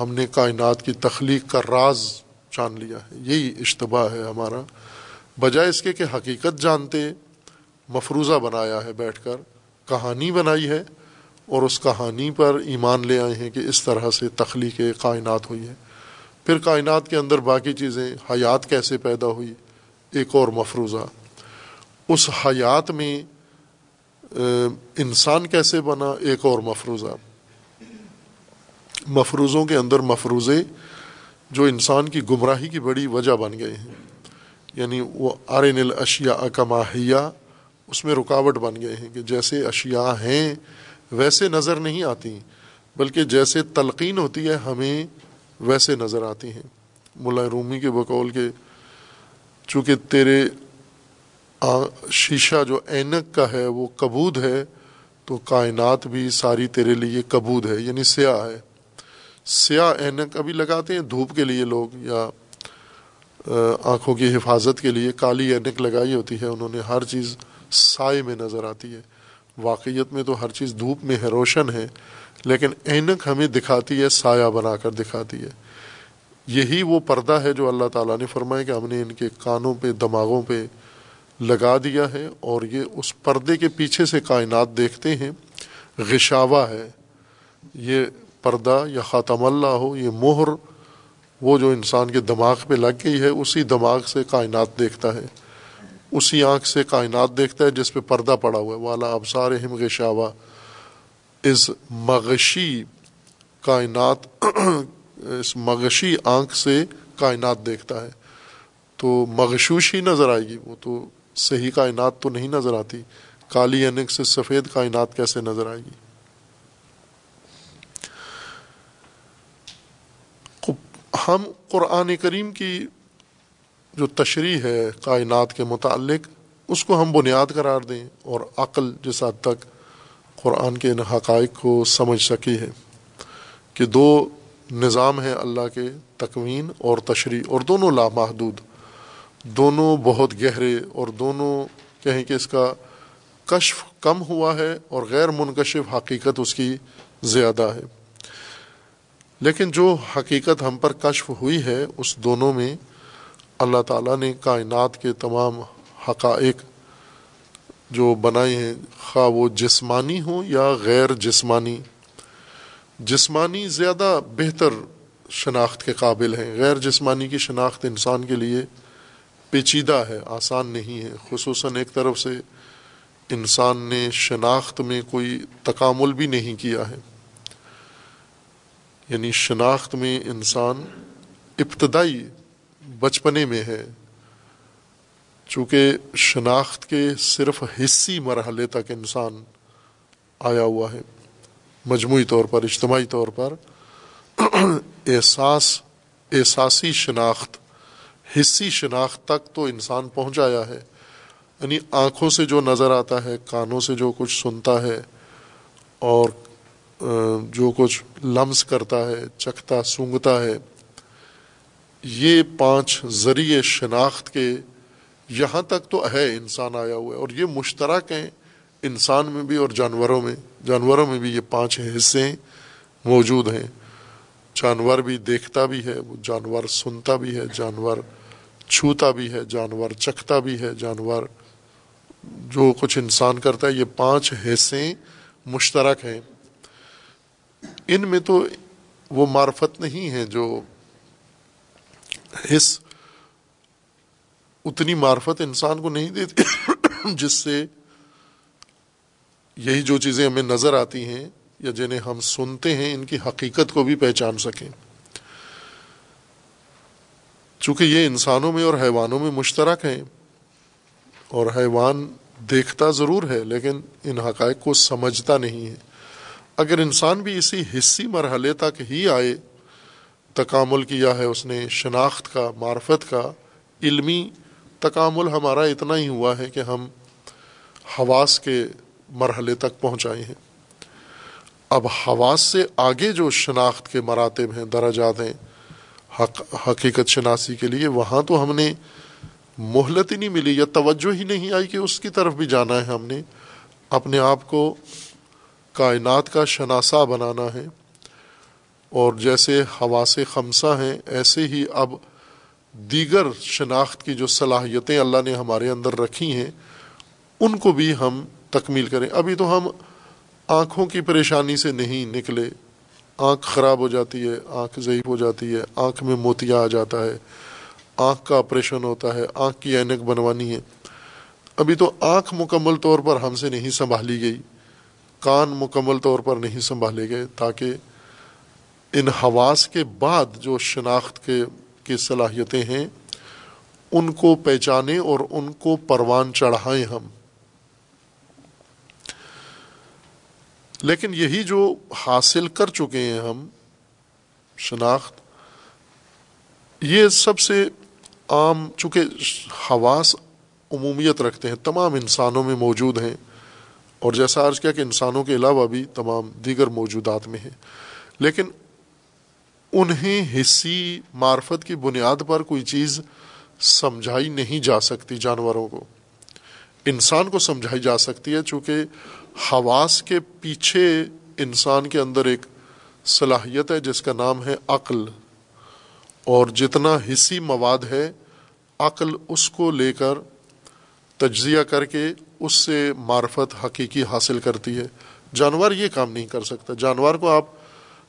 ہم نے کائنات کی تخلیق کا راز جان لیا ہے۔ یہی اشتباہ ہے ہمارا۔ بجائے اس کے کہ حقیقت جانتے، مفروضہ بنایا ہے بیٹھ کر، کہانی بنائی ہے۔ اور اس کہانی پر ایمان لے آئے ہیں کہ اس طرح سے تخلیق کائنات ہوئی ہے۔ پھر کائنات کے اندر باقی چیزیں، حیات کیسے پیدا ہوئی؟ ایک اور مفروضہ۔ اس حیات میں انسان کیسے بنا؟ ایک اور مفروضہ۔ مفروضوں کے اندر مفروضے جو انسان کی گمراہی کی بڑی وجہ بن گئے ہیں۔ یعنی وہ آرن الاشیا اکماہیا اس میں رکاوٹ بن گئے ہیں کہ جیسے اشیاء ہیں ویسے نظر نہیں آتی، بلکہ جیسے تلقین ہوتی ہے، ہمیں ویسے نظر آتی ہیں۔ ملا رومی کے بقول کے، چونکہ تیرے شیشہ جو اینک کا ہے، وہ کبود ہے، تو کائنات بھی ساری تیرے لیے کبود ہے یعنی سیاہ ہے۔ سیاہ اینک ابھی لگاتے ہیں دھوپ کے لیے لوگ، یا آنکھوں کی حفاظت کے لیے، کالی اینک لگائی ہوتی ہے، انہوں نے ہر چیز سائے میں نظر آتی ہے۔ واقعیت میں تو ہر چیز دھوپ میں ہے، روشن ہے، لیکن اینک ہمیں دکھاتی ہے، سایہ بنا کر دکھاتی ہے۔ یہی وہ پردہ ہے جو اللہ تعالیٰ نے فرمایا کہ ہم نے ان کے کانوں پہ، دماغوں پہ لگا دیا ہے، اور یہ اس پردے کے پیچھے سے کائنات دیکھتے ہیں۔ غشاوہ ہے۔ یہ پردہ یا خاتم اللہ ہو، یہ مہر وہ جو انسان کے دماغ پہ لگ گئی ہے، اسی دماغ سے کائنات دیکھتا ہے۔ اسی آنکھ سے کائنات دیکھتا ہے، جس پہ پردہ پڑا ہوا ہے۔ والا ابسار غشاوہ۔ اس مغشی کائنات، اس مغشی آنکھ سے کائنات دیکھتا ہے۔ تو مغشوش ہی نظر آئے گی، وہ تو صحیح کائنات تو نہیں نظر آتی۔ کالی انک سے سفید کائنات کیسے نظر آئے گی؟ ہم قرآن کریم کی جو تشریح ہے کائنات کے متعلق، اس کو ہم بنیاد قرار دیں اور عقل جس حد تک قرآن کے ان حقائق کو سمجھ سکی ہے کہ دو نظام ہیں اللہ کے تکوین اور تشریح، اور دونوں لامحدود، دونوں بہت گہرے اور دونوں کہیں کہ اس کا کشف کم ہوا ہے اور غیر منکشف حقیقت اس کی زیادہ ہے۔ لیکن جو حقیقت ہم پر کشف ہوئی ہے، اس دونوں میں اللہ تعالیٰ نے کائنات کے تمام حقائق جو بنائے ہیں، خواہ وہ جسمانی ہوں یا غیر جسمانی۔ جسمانی زیادہ بہتر شناخت کے قابل ہیں۔ غیر جسمانی کی شناخت انسان کے لیے پیچیدہ ہے، آسان نہیں ہے۔ خصوصاً ایک طرف سے انسان نے شناخت میں کوئی تکامل بھی نہیں کیا ہے۔ یعنی شناخت میں انسان ابتدائی بچپنے میں ہے۔ چونکہ شناخت کے صرف حصی مرحلے تک انسان آیا ہوا ہے، مجموعی طور پر، اجتماعی طور پر، احساس، احساسی شناخت، حصی شناخت تک تو انسان پہنچایا ہے۔ یعنی آنکھوں سے جو نظر آتا ہے، کانوں سے جو کچھ سنتا ہے، اور جو کچھ لمس کرتا ہے، چکھتا سونگتا ہے یہ پانچ ذریعے شناخت کے یہاں تک تو ہے انسان آیا ہوا ہے اور یہ مشترک ہیں انسان میں بھی اور جانوروں میں۔ جانوروں میں بھی یہ پانچ حصے موجود ہیں۔ جانور بھی دیکھتا بھی ہے وہ جانور سنتا بھی ہے، جانور چھوتا بھی ہے، جانور چکھتا بھی ہے، جانور جو کچھ انسان کرتا ہے، یہ پانچ حصے مشترک ہیں۔ ان میں تو وہ معرفت نہیں ہے جو حص اتنی معرفت انسان کو نہیں دیتی، جس سے یہی جو چیزیں ہمیں نظر آتی ہیں یا جنہیں ہم سنتے ہیں، ان کی حقیقت کو بھی پہچان سکیں۔ چونکہ یہ انسانوں میں اور حیوانوں میں مشترک ہیں، اور حیوان دیکھتا ضرور ہے، لیکن ان حقائق کو سمجھتا نہیں ہے۔ اگر انسان بھی اسی حصی مرحلے تک ہی آئے تکامل کیا ہے، اس نے شناخت کا، معرفت کا، علمی تکامل ہمارا اتنا ہی ہوا ہے کہ ہم حواس کے مرحلے تک پہنچائے ہیں۔ اب حواس سے آگے جو شناخت کے مراتب ہیں، درجات ہیں، حق، حقیقت شناسی کے لیے، وہاں تو ہم نے مہلت ہی نہیں ملی یا توجہ ہی نہیں آئی کہ اس کی طرف بھی جانا ہے۔ ہم نے اپنے آپ کو کائنات کا شناسا بنانا ہے۔ اور جیسے حواس خمسہ ہیں، ایسے ہی اب دیگر شناخت کی جو صلاحیتیں اللہ نے ہمارے اندر رکھی ہیں، ان کو بھی ہم تکمیل کریں۔ ابھی تو ہم آنکھوں کی پریشانی سے نہیں نکلے۔ آنکھ خراب ہو جاتی ہے، آنکھ ضعیف ہو جاتی ہے، آنکھ میں موتیا آ جاتا ہے۔ آنکھ کا آپریشن ہوتا ہے، آنکھ کی اینک بنوانی ہے۔ ابھی تو آنکھ مکمل طور پر ہم سے نہیں سنبھالی گئی، کان مکمل طور پر نہیں سنبھالے گئے تاکہ ان حواس کے بعد جو شناخت کے کی صلاحیتیں ہیں، ان کو پہچانیں اور ان کو پروان چڑھائیں ہم۔ لیکن یہی جو حاصل کر چکے ہیں ہم، شناخت، یہ سب سے عام، چونکہ حواس عمومیت رکھتے ہیں، تمام انسانوں میں موجود ہیں۔ اور جیسا عرض کیا کہ انسانوں کے علاوہ بھی تمام دیگر موجودات میں ہیں۔ لیکن انہیں حصی معرفت کی بنیاد پر کوئی چیز سمجھائی نہیں جا سکتی جانوروں کو۔ انسان کو سمجھائی جا سکتی ہے چونکہ حواس کے پیچھے انسان کے اندر ایک صلاحیت ہے جس کا نام ہے عقل۔ اور جتنا حصی مواد ہے، عقل اس کو لے کر تجزیہ کر کے اس سے معرفت حقیقی حاصل کرتی ہے۔ جانور یہ کام نہیں کر سکتا۔ جانور کو آپ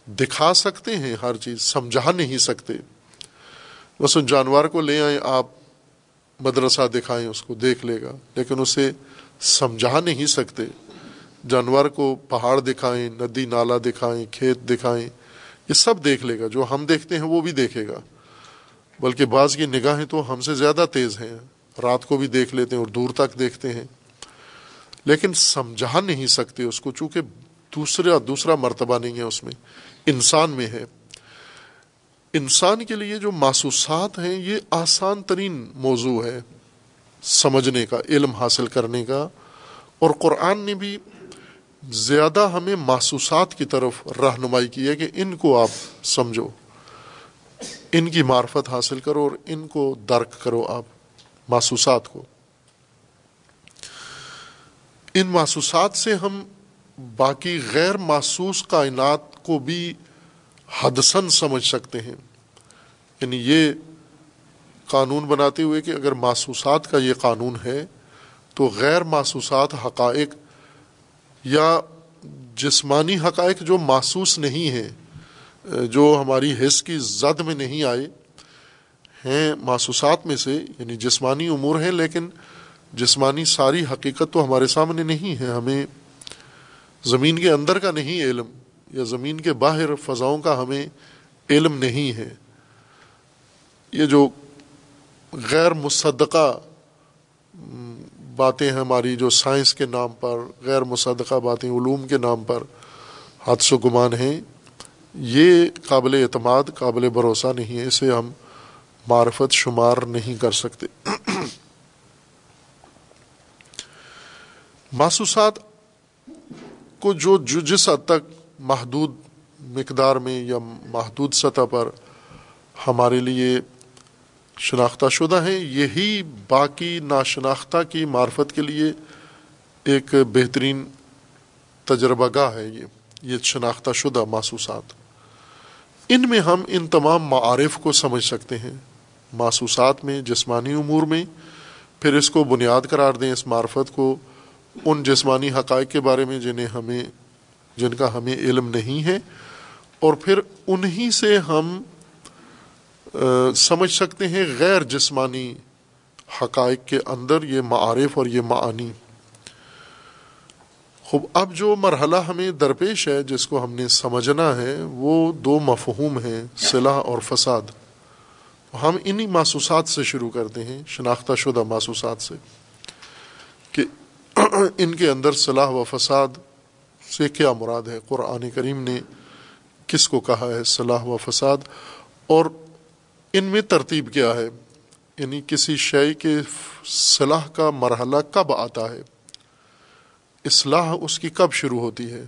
دکھا سکتے ہیں، ہر چیز سمجھا نہیں سکتے۔ بس ان جانور کو لے آئیں، آپ مدرسہ دکھائیں، اس کو دیکھ لے گا۔ لیکن اسے سمجھا نہیں سکتے۔ جانور کو پہاڑ دکھائیں، ندی، نالا دکھائیں، کھیت دکھائیں، یہ سب دیکھ لے گا۔ جو ہم دیکھتے ہیں، وہ بھی دیکھے گا۔ بلکہ بعض کی نگاہیں تو ہم سے زیادہ تیز ہیں۔ رات کو بھی دیکھ لیتے ہیں اور دور تک دیکھتے ہیں۔ لیکن سمجھا نہیں سکتے اس کو، چونکہ دوسرا دوسرا مرتبہ نہیں ہے اس میں۔ انسان میں ہے۔ انسان کے لیے جو محسوسات ہیں، یہ آسان ترین موضوع ہے سمجھنے کا، علم حاصل کرنے کا۔ اور قرآن نے بھی زیادہ ہمیں محسوسات کی طرف رہنمائی کی ہے کہ ان کو آپ سمجھو، ان کی معرفت حاصل کرو اور ان کو درک کرو آپ محسوسات کو۔ ان محسوسات سے ہم باقی غیر محسوس کائنات کو بھی حدسن سمجھ سکتے ہیں۔ یعنی یہ قانون بناتے ہوئے کہ اگر محسوسات کا یہ قانون ہے تو غیر محسوسات حقائق یا جسمانی حقائق جو محسوس نہیں ہیں، جو ہماری حص کی زد میں نہیں آئے ہیں، محسوسات میں سے یعنی جسمانی امور ہیں، لیکن جسمانی ساری حقیقت تو ہمارے سامنے نہیں ہے۔ ہمیں زمین کے اندر کا نہیں علم یا زمین کے باہر فضاؤں کا ہمیں علم نہیں ہے۔ یہ جو غیر مصدقہ باتیں ہیں ہماری جو سائنس کے نام پر، غیر مصدقہ باتیں، علوم کے نام پر حادث و گمان ہیں، یہ قابل اعتماد، قابل بھروسہ نہیں ہے، اسے ہم معرفت شمار نہیں کر سکتے۔ محسوسات کو جو جس حد تک محدود مقدار میں یا محدود سطح پر ہمارے لیے شناختہ شدہ ہیں۔ یہی باقی ناشناختہ کی معرفت کے لیے ایک بہترین تجربہ گاہ ہے یہ یہ شناختہ شدہ محسوسات۔ ان میں ہم ان تمام معارف کو سمجھ سکتے ہیں۔ محسوسات میں، جسمانی امور میں۔ پھر اس کو بنیاد قرار دیں اس معرفت کو ان جسمانی حقائق کے بارے میں جنہیں ہمیں جن کا ہمیں علم نہیں ہے، اور پھر انہی سے ہم سمجھ سکتے ہیں غیر جسمانی حقائق کے اندر یہ معارف اور یہ معانی۔ خوب، اب جو مرحلہ ہمیں درپیش ہے، جس کو ہم نے سمجھنا ہے، وہ دو مفہوم ہیں، صلاح اور فساد۔ ہم انہی محسوسات سے شروع کرتے ہیں، شناختہ شدہ محسوسات سے، کہ ان کے اندر صلاح و فساد سے کیا مراد ہے؟ قرآن کریم نے کس کو کہا ہے؟ صلاح و فساد. اور ان میں ترتیب کیا ہے؟ یعنی کسی شے کے صلاح کا مرحلہ کب آتا ہے؟ اصلاح اس کی کب شروع ہوتی ہے؟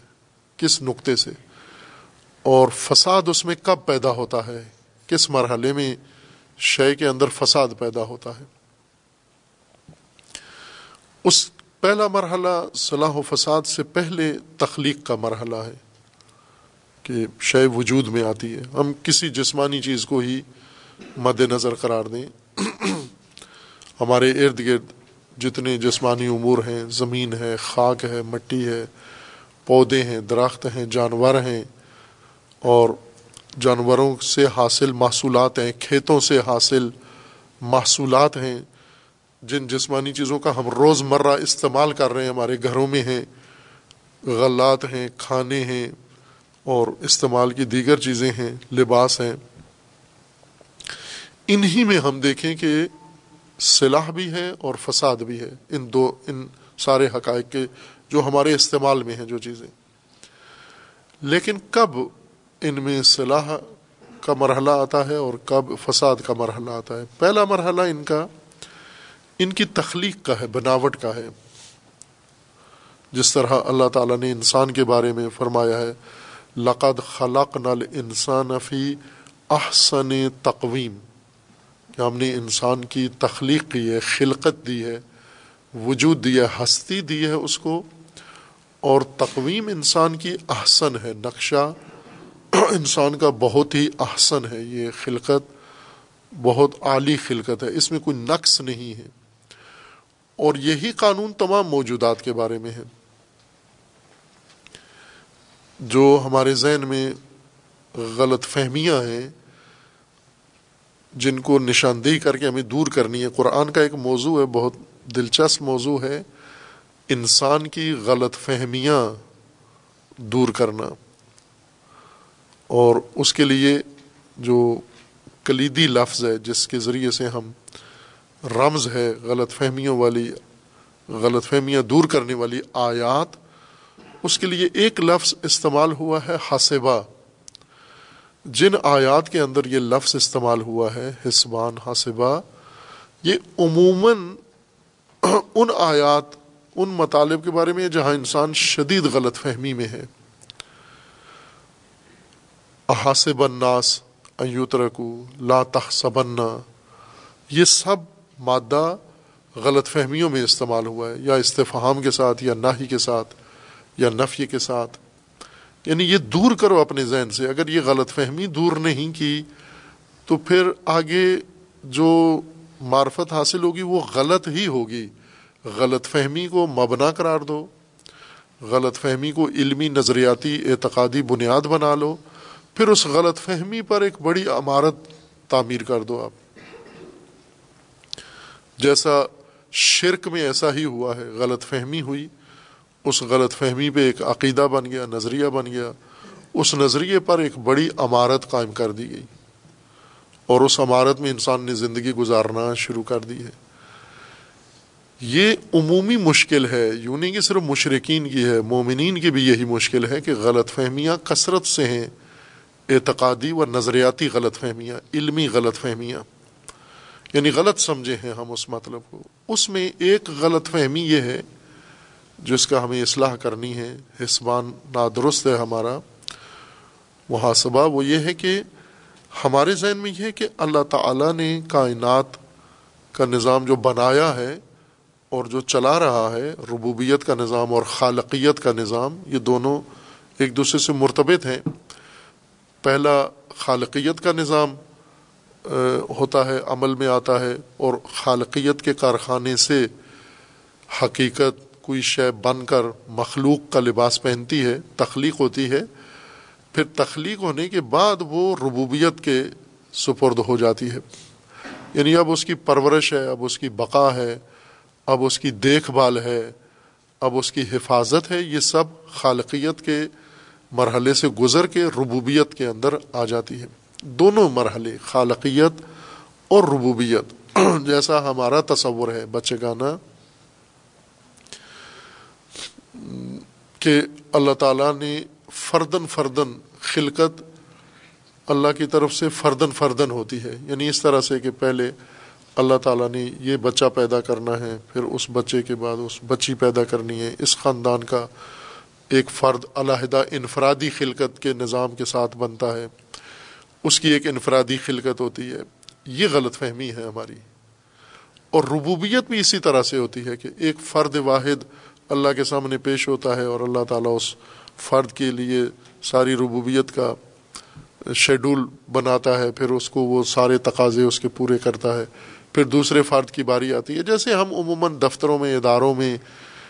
کس نقطے سے؟ اور فساد اس میں کب پیدا ہوتا ہے؟ کس مرحلے میں شے کے اندر فساد پیدا ہوتا ہے؟ اس پہلا مرحلہ صلاح و فساد سے پہلے تخلیق کا مرحلہ ہے کہ شے وجود میں آتی ہے۔ ہم کسی جسمانی چیز کو ہی مد نظر قرار دیں۔ ہمارے ارد گرد جتنے جسمانی امور ہیں، زمین ہے، خاک ہے، مٹی ہے، پودے ہیں، درخت ہیں، جانور ہیں، اور جانوروں سے حاصل محصولات ہیں، کھیتوں سے حاصل محصولات ہیں۔ جن جسمانی چیزوں کا ہم روز مرہ استعمال کر رہے ہیں، ہمارے گھروں میں ہیں، غلات ہیں، کھانے ہیں، اور استعمال کی دیگر چیزیں ہیں، لباس ہیں۔ انہی میں ہم دیکھیں کہ صلاح بھی ہے اور فساد بھی ہے۔ ان دو، ان سارے حقائق کے جو ہمارے استعمال میں ہیں، جو چیزیں۔ لیکن کب ان میں صلاح کا مرحلہ آتا ہے اور کب فساد کا مرحلہ آتا ہے؟ پہلا مرحلہ ان کا ان کی تخلیق کا ہے، بناوٹ کا ہے۔ جس طرح اللہ تعالیٰ نے انسان کے بارے میں فرمایا ہے، لقد خلق نل انسان فی احسن تقویم۔ کہ ہم نے انسان کی تخلیق کی ہے، خلقت دی ہے، وجود دی ہے، ہستی دی ہے اس کو۔ اور تقویم انسان کی احسن ہے، نقشہ انسان کا بہت ہی احسن ہے۔ یہ خلقت بہت اعلی خلقت ہے۔ اس میں کوئی نقص نہیں ہے۔ اور یہی قانون تمام موجودات کے بارے میں ہے۔ جو ہمارے ذہن میں غلط فہمیاں ہیں، جن کو نشاندہی کر کے ہمیں دور کرنی ہے۔ قرآن کا ایک موضوع ہے، بہت دلچسپ موضوع ہے، انسان کی غلط فہمیاں دور کرنا۔ اور اس کے لیے جو کلیدی لفظ ہے، جس کے ذریعے سے ہم رمز ہے غلط فہمیوں والی، غلط فہمیاں دور کرنے والی آیات، اس کے لیے ایک لفظ استعمال ہوا ہے حسبہ جن آیات کے اندر یہ لفظ استعمال ہوا ہے، حسبان حسبہ یہ عموماً ان آیات، ان مطالب کے بارے میں جہاں انسان شدید غلط فہمی میں ہے۔ احاسب الناس ایوترکو لا تحسبنا یہ سب مادہ غلط فہمیوں میں استعمال ہوا ہے، یا استفہام کے ساتھ، یا ناہی کے ساتھ، یا نفی کے ساتھ۔ یعنی یہ دور کرو اپنے ذہن سے۔ اگر یہ غلط فہمی دور نہیں کی، تو پھر آگے جو معرفت حاصل ہوگی وہ غلط ہی ہوگی۔ غلط فہمی کو مبنا قرار دو۔ غلط فہمی کو علمی نظریاتی اعتقادی بنیاد بنا لو۔ پھر اس غلط فہمی پر ایک بڑی عمارت تعمیر کر دو آپ۔ جیسا شرک میں ایسا ہی ہوا ہے، غلط فہمی ہوئی، اس غلط فہمی پہ ایک عقیدہ بن گیا، نظریہ بن گیا، اس نظریے پر ایک بڑی عمارت قائم کر دی گئی اور اس عمارت میں انسان نے زندگی گزارنا شروع کر دی ہے۔ یہ عمومی مشکل ہے، یوں نہیں کہ صرف مشرقین کی ہے، مومنین کی بھی یہی مشکل ہے کہ غلط فہمیاں کثرت سے ہیں، اعتقادی و نظریاتی غلط فہمیاں، علمی غلط فہمیاں۔ یعنی غلط سمجھے ہیں ہم اس مطلب کو۔ اس میں ایک غلط فہمی یہ ہے جس کا ہمیں اصلاح کرنی ہے، حسبان نادرست ہے ہمارا۔ محاسبہ وہ یہ ہے کہ ہمارے ذہن میں یہ ہے کہ اللہ تعالیٰ نے کائنات کا نظام جو بنایا ہے اور جو چلا رہا ہے، ربوبیت کا نظام اور خالقیت کا نظام، یہ دونوں ایک دوسرے سے مرتبط ہیں۔ پہلا خالقیت کا نظام ہوتا ہے، عمل میں آتا ہے اور خالقیت کے کارخانے سے حقیقت کوئی شے بن کر مخلوق کا لباس پہنتی ہے، تخلیق ہوتی ہے، پھر تخلیق ہونے کے بعد وہ ربوبیت کے سپرد ہو جاتی ہے۔ یعنی اب اس کی پرورش ہے، اب اس کی بقا ہے، اب اس کی دیکھ بھال ہے، اب اس کی حفاظت ہے، یہ سب خالقیت کے مرحلے سے گزر کے ربوبیت کے اندر آ جاتی ہے۔ دونوں مرحلے، خالقیت اور ربوبیت۔ جیسا ہمارا تصور ہے بچے گانا، کہ اللہ تعالیٰ نے فردن فردن خلقت اللہ کی طرف سے فردن فردن ہوتی ہے۔ یعنی اس طرح سے کہ پہلے اللہ تعالیٰ نے یہ بچہ پیدا کرنا ہے، پھر اس بچے کے بعد اس بچی پیدا کرنی ہے۔ اس خاندان کا ایک فرد علیحدہ انفرادی خلقت کے نظام کے ساتھ بنتا ہے۔ اس کی ایک انفرادی خلقت ہوتی ہے۔ یہ غلط فہمی ہے ہماری۔ اور ربوبیت بھی اسی طرح سے ہوتی ہے کہ ایک فرد واحد اللہ کے سامنے پیش ہوتا ہے اور اللہ تعالیٰ اس فرد کے لیے ساری ربوبیت کا شیڈول بناتا ہے، پھر اس کو وہ سارے تقاضے اس کے پورے کرتا ہے۔ پھر دوسرے فرد کی باری آتی ہے۔ جیسے ہم عموماً دفتروں میں، اداروں میں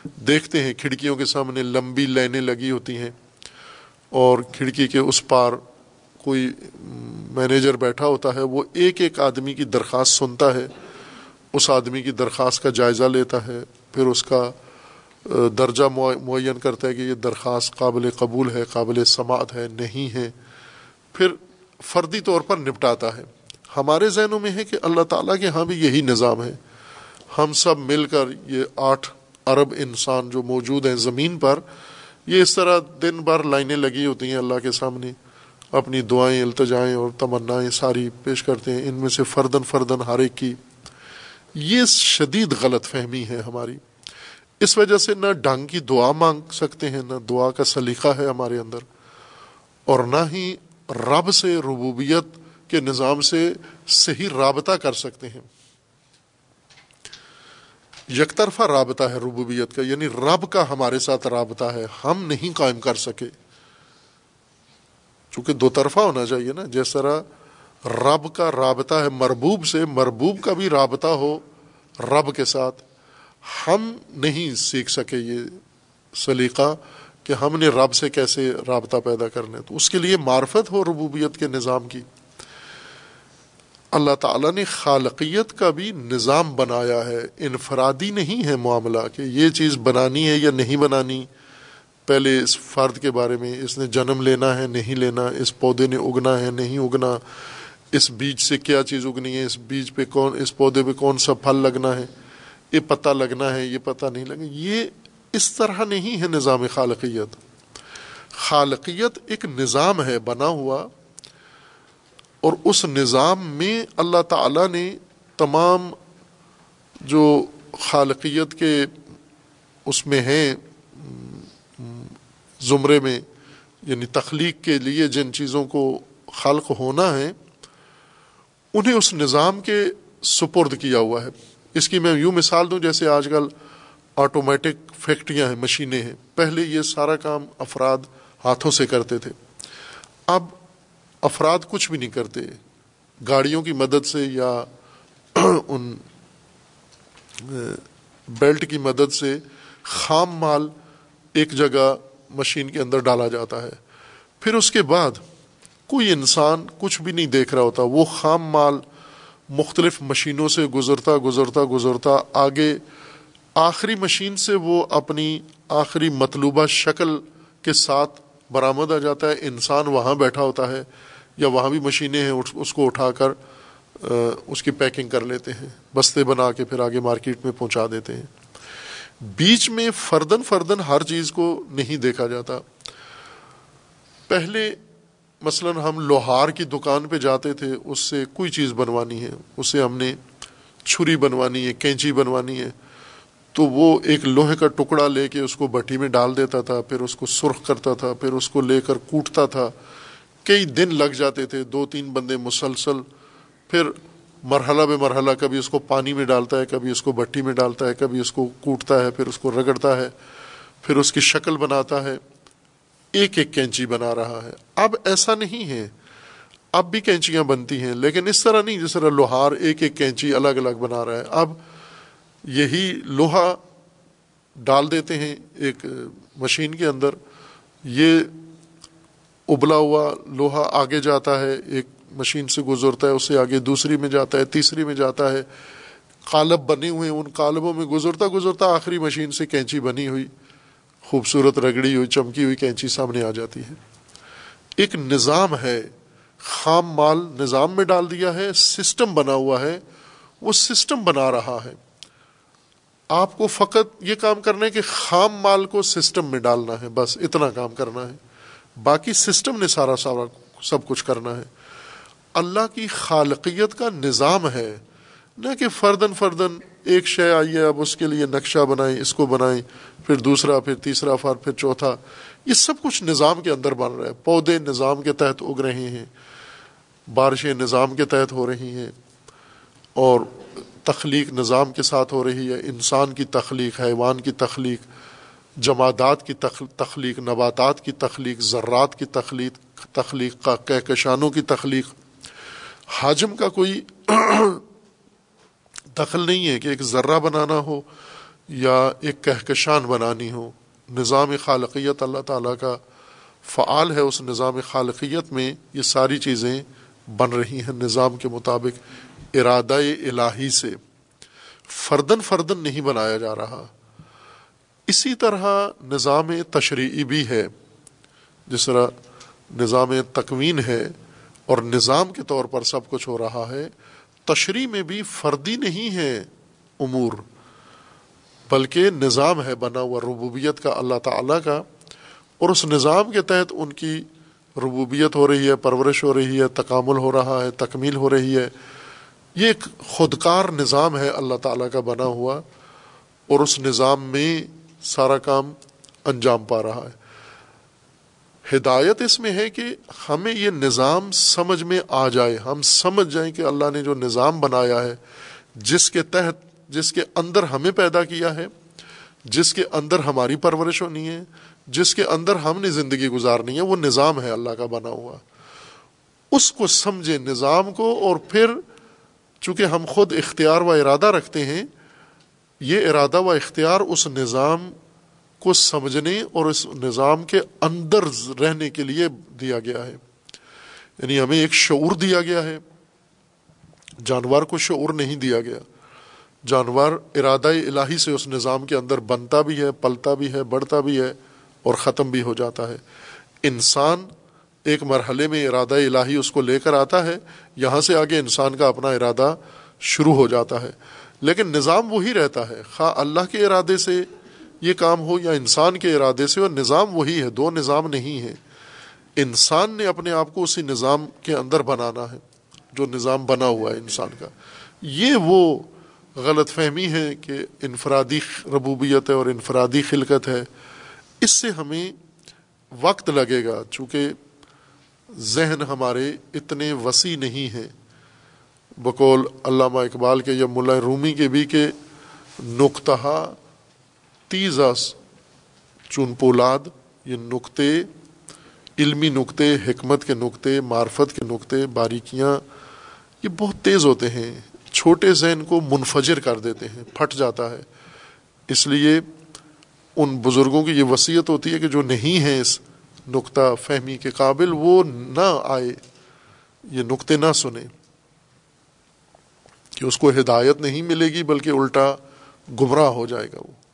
دیکھتے ہیں، کھڑکیوں کے سامنے لمبی لائنیں لگی ہوتی ہیں اور کھڑکی کے اس پار کوئی مینیجر بیٹھا ہوتا ہے، وہ ایک ایک آدمی کی درخواست سنتا ہے، اس آدمی کی درخواست کا جائزہ لیتا ہے، پھر اس کا درجہ معین کرتا ہے کہ یہ درخواست قابل قبول ہے، قابل سماعت ہے، نہیں ہے۔ پھر فردی طور پر نپٹاتا ہے۔ ہمارے ذہنوں میں ہے کہ اللہ تعالیٰ کے ہاں بھی یہی نظام ہے۔ ہم سب مل کر یہ آٹھ ارب انسان جو موجود ہیں زمین پر، یہ اس طرح دن بھر لائنیں لگی ہوتی ہیں اللہ کے سامنے۔ اپنی دعائیں، التجائیں اور تمنائیں ساری پیش کرتے ہیں۔ ان میں سے فردن فردن ہر ایک کی یہ شدید غلط فہمی ہے ہماری۔ اس وجہ سے نہ ڈنگ کی دعا مانگ سکتے ہیں، نہ دعا کا سلیقہ ہے ہمارے اندر، اور نہ ہی رب سے ربوبیت کے نظام سے صحیح رابطہ کر سکتے ہیں۔ یک طرفہ رابطہ ہے ربوبیت کا یعنی رب کا ہمارے ساتھ رابطہ ہے، ہم نہیں قائم کر سکے۔ چونکہ دو طرفہ ہونا چاہیے نا، جس طرح رب کا رابطہ ہے مربوب سے، مربوب کا بھی رابطہ ہو رب کے ساتھ، ہم نہیں سیکھ سکے یہ سلیقہ کہ ہم نے رب سے کیسے رابطہ پیدا کرنا تو اس کے لیے معرفت ہو ربوبیت کے نظام کی۔ اللہ تعالیٰ نے خالقیت کا بھی نظام بنایا ہے۔ انفرادی نہیں ہے معاملہ کہ یہ چیز بنانی ہے یا نہیں بنانی۔ پہلے اس فرد کے بارے میں اس نے جنم لینا ہے، نہیں لینا، اس پودے نے اگنا ہے، نہیں اگنا، اس بیج سے کیا چیز اگنی ہے، اس بیج پہ کون، اس پودے پہ کون سا پھل لگنا ہے، یہ پتہ لگنا ہے، یہ پتہ نہیں لگنا، یہ اس طرح نہیں ہے نظام خالقیت۔ خالقیت ایک نظام ہے بنا ہوا، اور اس نظام میں اللہ تعالیٰ نے تمام جو خالقیت کے اس میں ہیں زمرے میں یعنی تخلیق کے لیے جن چیزوں کو خلق ہونا ہے، انہیں اس نظام کے سپرد کیا ہوا ہے۔ اس کی میں یوں مثال دوں جیسے آج کل آٹومیٹک فیکٹریاں ہیں، مشینیں ہیں۔ پہلے یہ سارا کام افراد ہاتھوں سے کرتے تھے۔ اب افراد کچھ بھی نہیں کرتے۔ گاڑیوں کی مدد سے یا ان بیلٹ کی مدد سے خام مال ایک جگہ مشین کے اندر ڈالا جاتا ہے۔ پھر اس کے بعد کوئی انسان کچھ بھی نہیں دیکھ رہا ہوتا، وہ خام مال مختلف مشینوں سے گزرتا گزرتا گزرتا، آگے آخری مشین سے وہ اپنی آخری مطلوبہ شکل کے ساتھ برآمد آ جاتا ہے۔ انسان وہاں بیٹھا ہوتا ہے یا وہاں بھی مشینیں ہیں، اس کو اٹھا کر اس کی پیکنگ کر لیتے ہیں، بستے بنا کے پھر آگے مارکیٹ میں پہنچا دیتے ہیں۔ بیچ میں فردن فردن ہر چیز کو نہیں دیکھا جاتا۔ پہلے مثلا ہم لوہار کی دکان پہ جاتے تھے، اس سے کوئی چیز بنوانی ہے، اس سے ہم نے چھری بنوانی ہے، کینچی بنوانی ہے۔ تو وہ ایک لوہے کا ٹکڑا لے کے اس کو بٹھی میں ڈال دیتا تھا، پھر اس کو سرخ کرتا تھا، پھر اس کو لے کر کوٹتا تھا۔ کئی دن لگ جاتے تھے، دو تین بندے مسلسل، پھر مرحلہ بے مرحلہ، کبھی اس کو پانی میں ڈالتا ہے، کبھی اس کو بٹھی میں ڈالتا ہے، کبھی اس کو کوٹتا ہے، پھر اس کو رگڑتا ہے، پھر اس کی شکل بناتا ہے۔ ایک ایک کینچی بنا رہا ہے۔ اب ایسا نہیں ہے۔ اب بھی کینچیاں بنتی ہیں، لیکن اس طرح نہیں جس طرح لوہار ایک ایک کینچی الگ الگ بنا رہا ہے۔ اب یہی لوہا ڈال دیتے ہیں ایک مشین کے اندر۔ یہ ابلا ہوا لوہا آگے جاتا ہے، ایک مشین سے گزرتا ہے اس سے آگے دوسری میں جاتا ہے، تیسری میں جاتا ہے۔ قالب بنے ہوئے، ان قالبوں میں گزرتا گزرتا آخری مشین سے کینچی بنی ہوئی۔ خوبصورت رگڑی ہوئی، چمکی ہوئی کینچی سامنے آ جاتی ہے۔ ایک نظام ہے، خام مال نظام میں ڈال دیا ہے، سسٹم بنا ہوا ہے۔ وہ سسٹم بنا رہا ہے۔ آپ کو فقط یہ کام کرنا ہے کہ خام مال کو سسٹم میں ڈالنا ہے، بس اتنا کام کرنا ہے۔ باقی سسٹم نے سارا سارا سب کچھ کرنا ہے۔ اللہ کی خالقیت کا نظام ہے، نہ کہ فردن فردن ایک شے آئیے اب اس کے لیے نقشہ بنائیں اس کو بنائیں پھر دوسرا، پھر تیسرا فر پھر چوتھا۔ یہ سب کچھ نظام کے اندر بن رہا ہے۔ پودے نظام کے تحت اگ رہے ہیں، بارشیں نظام کے تحت ہو رہی ہیں، اور تخلیق نظام کے ساتھ ہو رہی ہے۔ انسان کی تخلیق، حیوان کی تخلیق، جمادات کی تخلیق، نباتات کی تخلیق، ذرات کی تخلیق تخلیق کہکشانوں کی تخلیق۔ حاجم کا کوئی دخل نہیں ہے کہ ایک ذرہ بنانا ہو یا ایک کہکشان بنانی ہو۔ نظام خالقیت اللہ تعالیٰ کا فعال ہے اس نظام خالقیت میں یہ ساری چیزیں بن رہی ہیں نظام کے مطابق ارادہ الہی سے۔ فردن فردن نہیں بنایا جا رہا۔ اسی طرح نظام تشریعی بھی ہے۔ جس طرح نظام تکوین ہے اور نظام کے طور پر سب کچھ ہو رہا ہے، تشریح میں بھی فردی نہیں ہے امور، بلکہ نظام ہے بنا ہوا ربوبیت کا، اللہ تعالیٰ کا، اور اس نظام کے تحت ان کی ربوبیت ہو رہی ہے، پرورش ہو رہی ہے، تکامل ہو رہا ہے، تکمیل ہو رہی ہے۔ یہ ایک خودکار نظام ہے اللہ تعالیٰ کا بنا ہوا، اور اس نظام میں سارا کام انجام پا رہا ہے۔ ہدایت اس میں ہے کہ ہمیں یہ نظام سمجھ میں آ جائے۔ ہم سمجھ جائیں کہ اللہ نے جو نظام بنایا ہے، جس کے تحت، جس کے اندر ہمیں پیدا کیا ہے، جس کے اندر ہماری پرورش ہونی ہے، جس کے اندر ہم نے زندگی گزارنی ہے، وہ نظام ہے اللہ کا بنا ہوا۔ اس کو سمجھے نظام کو اور پھر چونکہ ہم خود اختیار و ارادہ رکھتے ہیں، یہ ارادہ و اختیار اس نظام کو سمجھنے اور اس نظام کے اندر رہنے کے لیے دیا گیا ہے۔ یعنی ہمیں ایک شعور دیا گیا ہے۔ جانور کو شعور نہیں دیا گیا۔ جانور ارادہ الہی سے اس نظام کے اندر بنتا بھی ہے، پلتا بھی ہے، بڑھتا بھی ہے اور ختم بھی ہو جاتا ہے۔ انسان ایک مرحلے میں ارادہ الہی اس کو لے کر آتا ہے، یہاں سے آگے انسان کا اپنا ارادہ شروع ہو جاتا ہے۔ لیکن نظام وہی رہتا ہے۔ خواہ اللہ کے ارادے سے یہ کام ہو یا انسان کے ارادے سے، اور نظام وہی ہے، دو نظام نہیں ہے انسان نے اپنے آپ کو اسی نظام کے اندر بنانا ہے، جو نظام بنا ہوا ہے انسان کا۔ یہ وہ غلط فہمی ہے کہ انفرادی ربوبیت ہے اور انفرادی خلقت ہے۔ اس سے ہمیں وقت لگے گا، چونکہ ذہن ہمارے اتنے وسیع نہیں ہیں۔ بقول علامہ اقبال کے یا ملا رومی کے بھی کہ نقطہ تیزس چون پولاد، یہ نقطے، علمی نقطے، حکمت کے نقطے، معرفت کے نقطے، باریکیاں، یہ بہت تیز ہوتے ہیں۔ چھوٹے ذہن کو منفجر کر دیتے ہیں، پھٹ جاتا ہے۔ اس لیے ان بزرگوں کی یہ وصیت ہوتی ہے کہ جو نہیں ہے اس نقطہ فہمی کے قابل، وہ نہ آئے، یہ نقطے نہ سنیں۔ کہ اس کو ہدایت نہیں ملے گی، بلکہ الٹا گمراہ ہو جائے گا وہ۔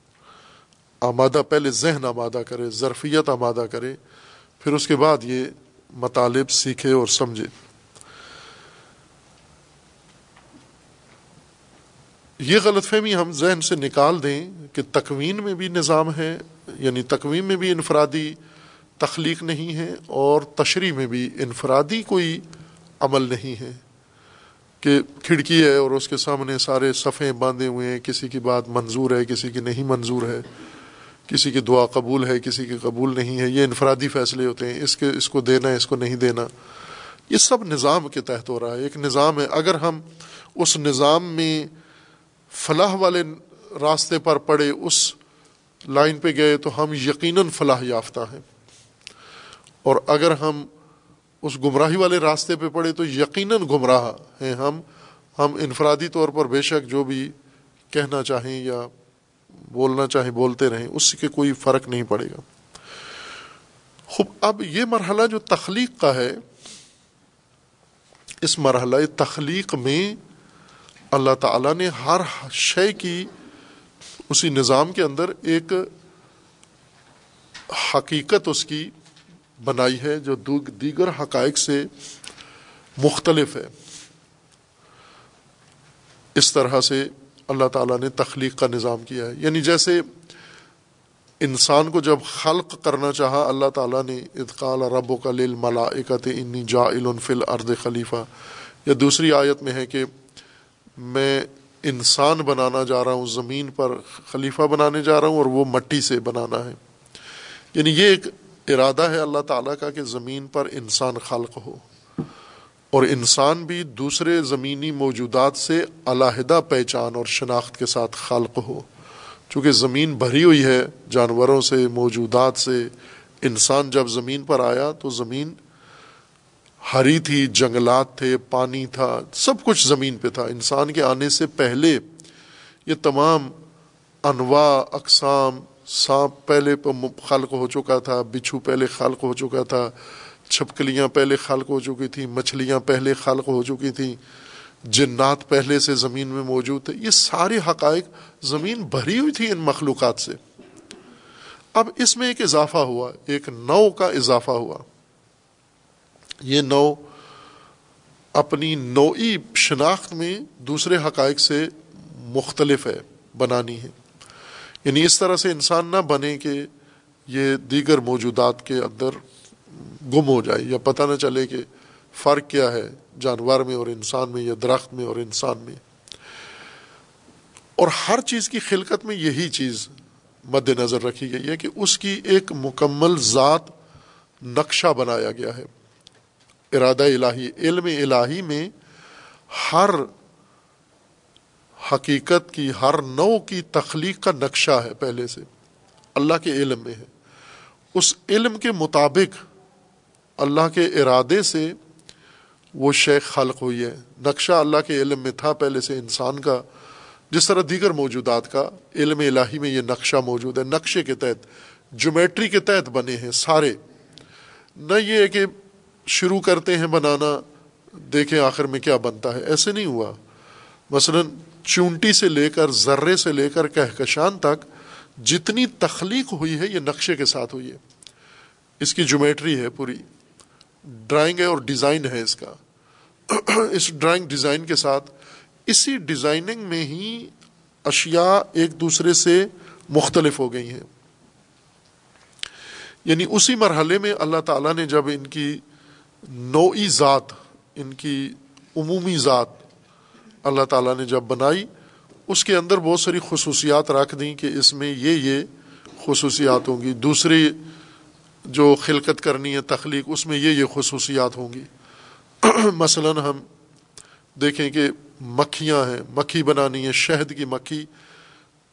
آمادہ پہلے ذہن آمادہ کرے، ظرفیت آمادہ کرے، پھر اس کے بعد یہ مطالب سیکھے اور سمجھے۔ یہ غلط فہمی ہم ذہن سے نکال دیں کہ تکوین میں بھی نظام ہے یعنی تکوین میں بھی انفرادی تخلیق نہیں ہے اور تشریح میں بھی انفرادی کوئی عمل نہیں ہے۔ کہ کھڑکی ہے اور اس کے سامنے سارے صفحے باندھے ہوئے ہیں، کسی کی بات منظور ہے، کسی کی نہیں منظور ہے۔ کسی کی دعا قبول ہے، کسی کی قبول نہیں ہے، یہ انفرادی فیصلے ہوتے ہیں، اس کے، اس کو دینا ہے اس کو نہیں دینا۔ یہ سب نظام کے تحت ہو رہا ہے، ایک نظام ہے۔ اگر ہم اس نظام میں فلاح والے راستے پر پڑے، اس لائن پہ گئے، تو ہم یقیناً فلاح یافتہ ہیں۔ اور اگر ہم اس گمراہی والے راستے پہ پڑے، تو یقیناً گمراہ ہیں۔ ہم ہم انفرادی طور پر بے شک جو بھی کہنا چاہیں یا بولنا چاہیں بولتے رہیں، اس کے کوئی فرق نہیں پڑے گا۔ خوب، اب یہ مرحلہ جو تخلیق کا ہے، اس مرحلہ تخلیق میں اللہ تعالیٰ نے ہر شے کی اسی نظام کے اندر ایک حقیقت اس کی بنائی ہے، جو دیگر حقائق سے مختلف ہے۔ اس طرح سے اللہ تعالیٰ نے تخلیق کا نظام کیا ہے۔ یعنی جیسے انسان کو جب خلق کرنا چاہا، اللہ تعالیٰ نے ادقال رب و کل ملاکت انی جا فل ارد خلیفہ یا دوسری آیت میں ہے کہ میں انسان بنانا جا رہا ہوں، زمین پر خلیفہ بنانے جا رہا ہوں اور وہ مٹی سے بنانا ہے۔ یعنی یہ ایک ارادہ ہے اللہ تعالیٰ کا کہ زمین پر انسان خلق ہو۔ اور انسان بھی دوسرے زمینی موجودات سے علیحدہ پہچان اور شناخت کے ساتھ خلق ہو۔ چونکہ زمین بھری ہوئی ہے، جانوروں سے، موجودات سے۔ انسان جب زمین پر آیا تو زمین ہری تھی، جنگلات تھے، پانی تھا، سب کچھ زمین پہ تھا۔ انسان کے آنے سے پہلے یہ تمام انواع، اقسام، سانپ پہلے خلق ہو چکا تھا، بچھو پہلے خلق ہو چکا تھا۔ چھپکلیاں پہلے خلق ہو چکی تھیں، مچھلیاں پہلے خلق ہو چکی تھیں، جنات پہلے سے زمین میں موجود تھے، یہ سارے حقائق زمین بھری ہوئی تھی ان مخلوقات سے۔ اب اس میں ایک اضافہ ہوا، ایک نو کا اضافہ ہوا۔ یہ نو اپنی نوعی شناخت میں دوسرے حقائق سے مختلف ہے، بنانی ہے۔ یعنی اس طرح سے انسان نہ بنے کہ یہ دیگر موجودات کے اندر گم ہو جائے یا پتہ نہ چلے کہ فرق کیا ہے جانور میں اور انسان میں یا درخت میں اور انسان میں۔ اور ہر چیز کی خلقت میں یہی چیز مد نظر رکھی گئی ہے کہ اس کی ایک مکمل ذات نقشہ بنایا گیا ہے۔ ارادہ الہی، علم الہی میں ہر حقیقت کی، ہر نو کی تخلیق کا نقشہ ہے پہلے سے۔ اللہ کے علم میں ہے۔ اس علم کے مطابق اللہ کے ارادے سے وہ شیخ خلق ہوئی ہے۔ نقشہ اللہ کے علم میں تھا پہلے سے انسان کا۔ جس طرح دیگر موجودات کا علم الہی میں یہ نقشہ موجود ہے۔ نقشے کے تحت جومیٹری کے تحت بنے ہیں سارے۔ نہ یہ ہے کہ شروع کرتے ہیں بنانا، دیکھیں آخر میں کیا بنتا ہے۔ ایسے نہیں ہوا۔ مثلا چونٹی سے لے کر ذرے سے لے کر کہکشان تک جتنی تخلیق ہوئی ہے، یہ نقشے کے ساتھ ہوئی ہے۔ اس کی جومیٹری ہے پوری۔ ڈرائنگ ہے اور ڈیزائن ہے اس کا۔ اس ڈرائنگ ڈیزائن کے ساتھ اسی ڈیزائننگ میں ہی اشیاء ایک دوسرے سے مختلف ہو گئی ہیں۔ یعنی اسی مرحلے میں اللہ تعالیٰ نے جب ان کی نوعی ذات، ان کی عمومی ذات اللہ تعالیٰ نے جب بنائی، اس کے اندر بہت ساری خصوصیات رکھ دیں کہ اس میں یہ یہ خصوصیات ہوں گی۔ دوسری جو خلقت کرنی ہے، تخلیق، اس میں یہ یہ خصوصیات ہوں گی۔ مثلا ہم دیکھیں کہ مکھیاں ہیں، مکھی بنانی ہے، شہد کی مکھی۔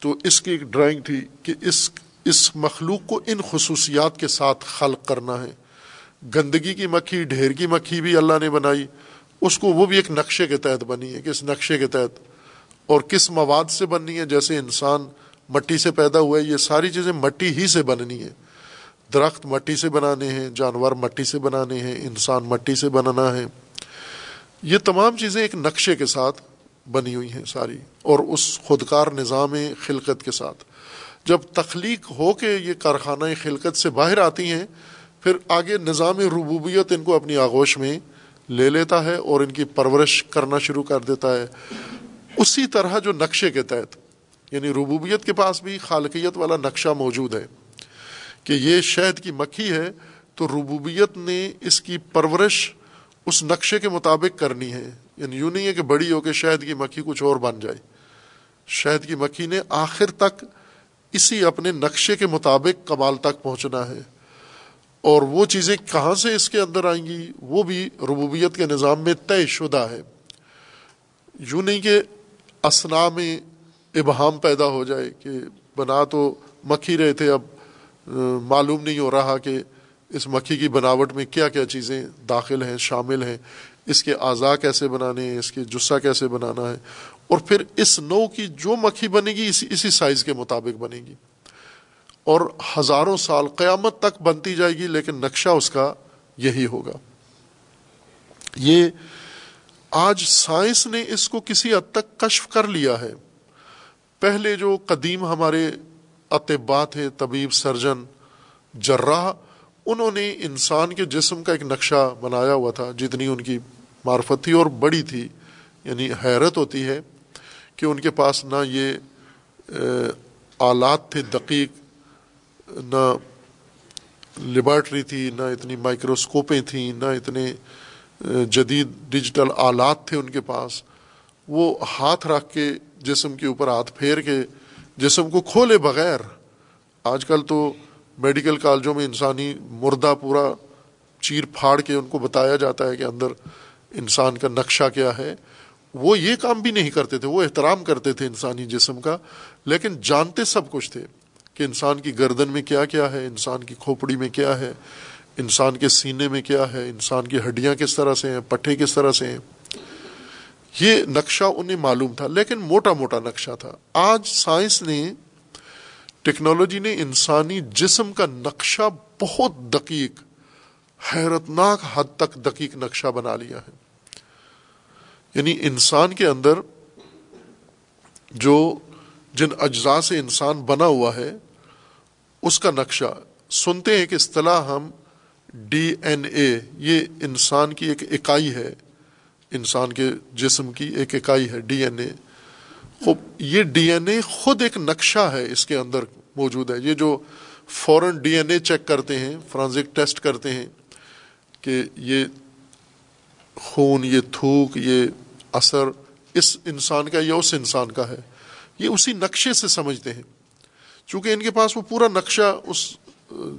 تو اس کی ایک ڈرائنگ تھی کہ اس اس مخلوق کو ان خصوصیات کے ساتھ خلق کرنا ہے۔ گندگی کی مکھی، ڈھیر کی مکھی بھی اللہ نے بنائی۔ اس کو وہ بھی ایک نقشے کے تحت بنی ہے کہ اس نقشے کے تحت اور کس مواد سے بننی ہے۔ جیسے انسان مٹی سے پیدا ہوا ہے، یہ ساری چیزیں مٹی ہی سے بننی ہے درخت مٹی سے بنانے ہیں، جانور مٹی سے بنانے ہیں، انسان مٹی سے بنانا ہے۔ یہ تمام چیزیں ایک نقشے کے ساتھ بنی ہوئی ہیں ساری، اور اس خودکار نظام خلقت کے ساتھ۔ جب تخلیق ہو کے یہ کارخانہ خلقت سے باہر آتی ہیں، پھر آگے نظام ربوبیت ان کو اپنی آغوش میں لے لیتا ہے اور ان کی پرورش کرنا شروع کر دیتا ہے۔ اسی طرح جو نقشے کے تحت یعنی ربوبیت کے پاس بھی خالقیت والا نقشہ موجود ہے۔ کہ یہ شہد کی مکھی ہے، تو ربوبیت نے اس کی پرورش اس نقشے کے مطابق کرنی ہے۔ یعنی یوں نہیں ہے کہ بڑی ہو کے شہد کی مکھی کچھ اور بن جائے۔ شہد کی مکھی نے آخر تک اسی اپنے نقشے کے مطابق کمال تک پہنچنا ہے۔ اور وہ چیزیں کہاں سے اس کے اندر آئیں گی، وہ بھی ربوبیت کے نظام میں طے شدہ ہے۔ یوں نہیں کہ اسنا میں ابہام پیدا ہو جائے کہ بنا تو مکھی رہے تھے، اب معلوم نہیں ہو رہا کہ اس مکھی کی بناوٹ میں کیا کیا چیزیں داخل ہیں، شامل ہیں، اس کے اعضاء کیسے بنانے ہیں، اس کے جسہ کیسے بنانا ہے، اور پھر اس نو کی جو مکھی بنے گی، اسی اسی سائز کے مطابق بنے گی۔ اور ہزاروں سال قیامت تک بنتی جائے گی، لیکن نقشہ اس کا یہی ہوگا۔ یہ آج سائنس نے اس کو کسی حد تک کشف کر لیا ہے۔ پہلے جو قدیم ہمارے اطبا تھے طبیب سرجن جراح، انہوں نے انسان کے جسم کا ایک نقشہ بنایا ہوا تھا، جتنی ان کی معرفت تھی اور بڑی تھی۔ یعنی حیرت ہوتی ہے کہ ان کے پاس نہ یہ آلات تھے دقیق، نہ لیبارٹری تھی، نہ اتنی مائکروسکوپیں تھیں، نہ اتنے جدید ڈیجیٹل آلات تھے ان کے پاس۔ وہ ہاتھ رکھ کے جسم کے اوپر ہاتھ پھیر کے جسم کو کھولے بغیر، آج کل تو میڈیکل کالجوں میں انسانی مردہ پورا چیر پھاڑ کے ان کو بتایا جاتا ہے کہ اندر انسان کا نقشہ کیا ہے۔ وہ یہ کام بھی نہیں کرتے تھے، وہ احترام کرتے تھے انسانی جسم کا، لیکن جانتے سب کچھ تھے کہ انسان کی گردن میں کیا کیا ہے، انسان کی کھوپڑی میں کیا ہے، انسان کے سینے میں کیا ہے، انسان کی ہڈیاں کس طرح سے ہیں، پٹھے کس طرح سے ہیں۔ یہ نقشہ انہیں معلوم تھا، لیکن موٹا موٹا نقشہ تھا۔ آج سائنس نے، ٹیکنالوجی نے انسانی جسم کا نقشہ بہت دقیق، حیرتناک حد تک دقیق نقشہ بنا لیا ہے۔ یعنی انسان کے اندر جو جن اجزاء سے انسان بنا ہوا ہے، اس کا نقشہ۔ سنتے ہیں کہ اصطلاح ہم ڈی این اے، یہ انسان کی ایک اکائی ہے۔ انسان کے جسم کی ایک اکائی ہے، ڈی این اے۔ خوب، یہ ڈی این اے خود ایک نقشہ ہے اس کے اندر موجود ہے۔ یہ جو فوراً ڈی این اے چیک کرتے ہیں، فرانزک ٹیسٹ کرتے ہیں کہ یہ خون، یہ تھوک، یہ اثر اس انسان کا یا اس انسان کا ہے، یہ اسی نقشے سے سمجھتے ہیں۔ چونکہ ان کے پاس وہ پورا نقشہ، اس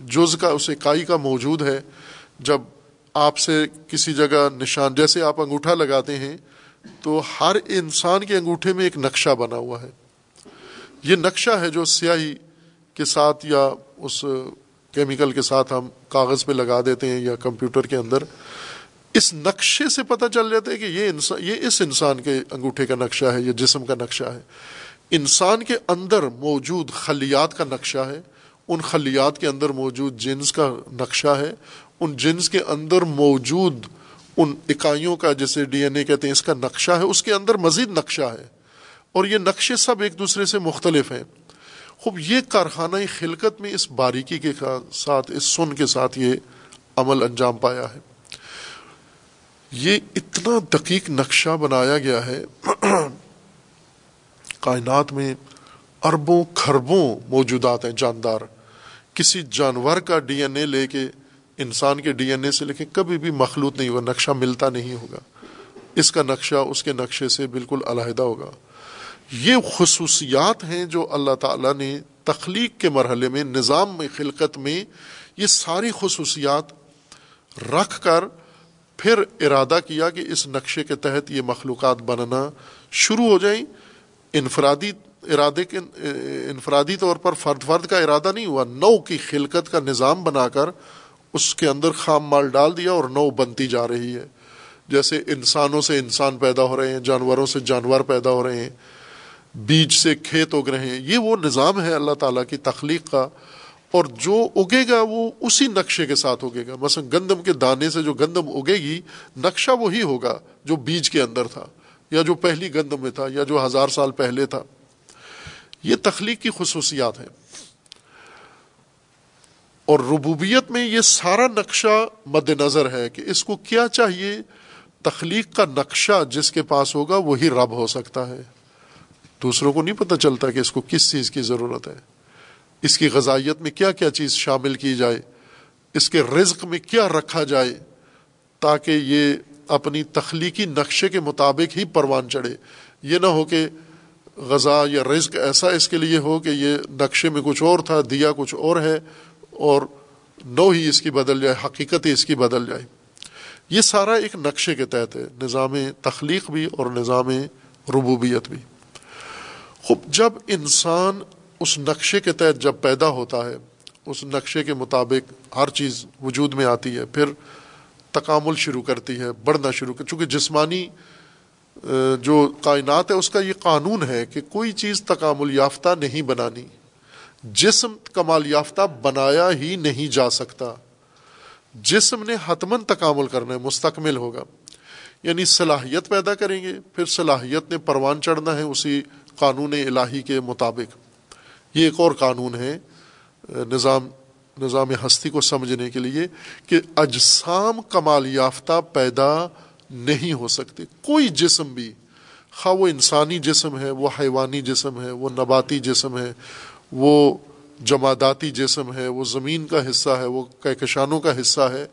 جز کا، اس اکائی کا موجود ہے۔ جب آپ سے کسی جگہ نشان، جیسے آپ انگوٹھا لگاتے ہیں، تو ہر انسان کے انگوٹھے میں ایک نقشہ بنا ہوا ہے۔ یہ نقشہ ہے جو سیاہی کے ساتھ یا اس کیمیکل کے ساتھ ہم کاغذ پہ لگا دیتے ہیں یا کمپیوٹر کے اندر۔ اس نقشے سے پتہ چل جاتا ہے کہ یہ انسان، یہ اس انسان کے انگوٹھے کا نقشہ ہے، یہ جسم کا نقشہ ہے۔ انسان کے اندر موجود خلیات کا نقشہ ہے۔ ان خلیات کے اندر موجود جنس کا نقشہ ہے۔ ان جنس کے اندر موجود ان اکائیوں کا جیسے ڈی این اے کہتے ہیں، اس کا نقشہ ہے۔ اس کے اندر مزید نقشہ ہے۔ اور یہ نقشے سب ایک دوسرے سے مختلف ہیں۔ خوب، یہ کارخانہ خلقت میں اس باریکی کے ساتھ، اس سن کے ساتھ یہ عمل انجام پایا ہے۔ یہ اتنا دقیق نقشہ بنایا گیا ہے۔ کائنات میں اربوں کھربوں موجودات ہیں، جاندار۔ کسی جانور کا ڈی این اے لے کے انسان کے ڈی این اے سے لے کے کبھی بھی مخلوط نہیں ہوگا نقشہ ملتا نہیں ہوگا۔ اس کا نقشہ، اس کے نقشے سے بالکل علیحدہ ہوگا۔ یہ خصوصیات ہیں جو اللہ تعالیٰ نے تخلیق کے مرحلے میں، نظام میں خلقت میں یہ ساری خصوصیات رکھ کر پھر ارادہ کیا کہ اس نقشے کے تحت یہ مخلوقات بننا شروع ہو جائیں۔ انفرادی ارادے کے انفرادی طور پر فرد فرد کا ارادہ نہیں ہوا، نو کی خلقت کا نظام بنا کر اس کے اندر خام مال ڈال دیا اور نو بنتی جا رہی ہے۔ جیسے انسانوں سے انسان پیدا ہو رہے ہیں، جانوروں سے جانور پیدا ہو رہے ہیں، بیج سے کھیت اگ رہے ہیں، یہ وہ نظام ہے اللہ تعالیٰ کی تخلیق کا۔ اور جو اگے گا وہ اسی نقشے کے ساتھ اگے گا۔ مثلا گندم کے دانے سے جو گندم اگے گی، نقشہ وہی ہوگا جو بیج کے اندر تھا، یا جو پہلی گندم میں تھا، یا جو ہزار سال پہلے تھا۔ یہ تخلیق کی خصوصیات ہیں۔ اور ربوبیت میں یہ سارا نقشہ مد نظر ہے کہ اس کو کیا چاہیے۔ تخلیق کا نقشہ جس کے پاس ہوگا وہی رب ہو سکتا ہے۔ دوسروں کو نہیں پتہ چلتا کہ اس کو کس چیز کی ضرورت ہے۔ اس کی غذائیت میں کیا کیا چیز شامل کی جائے۔ اس کے رزق میں کیا رکھا جائے۔ تاکہ یہ اپنی تخلیقی نقشے کے مطابق ہی پروان چڑھے۔ یہ نہ ہو کہ غذا یا رزق ایسا اس کے لیے ہو کہ یہ نقشے میں کچھ اور تھا، دیا کچھ اور ہے اور نو ہی اس کی بدل جائے، حقیقت ہی اس کی بدل جائے۔ یہ سارا ایک نقشے کے تحت ہے، نظام تخلیق بھی اور نظام ربوبیت بھی۔ خوب جب انسان اس نقشے کے تحت جب پیدا ہوتا ہے، اس نقشے کے مطابق ہر چیز وجود میں آتی ہے، پھر تکامل شروع کرتی ہے، بڑھنا شروع کر، چونکہ جسمانی جو کائنات ہے، اس کا یہ قانون ہے کہ کوئی چیز تکامل یافتہ نہیں بنانی۔ جسم کمال یافتہ بنایا ہی نہیں جا سکتا۔ جسم نے حتمن تکامل کرنا ہے مستقمل ہوگا۔ یعنی صلاحیت پیدا کریں گے، پھر صلاحیت نے پروان چڑھنا ہے اسی قانون الہی کے مطابق۔ یہ ایک اور قانون ہے، نظام نظام ہستی کو سمجھنے کے لیے کہ اجسام کمال یافتہ پیدا نہیں ہو سکتے۔ کوئی جسم بھی، خواہ وہ انسانی جسم ہے، وہ حیوانی جسم ہے، وہ نباتی جسم ہے، وہ جماداتی جسم ہے، وہ زمین کا حصہ ہے، وہ کہکشانوں کا حصہ ہے،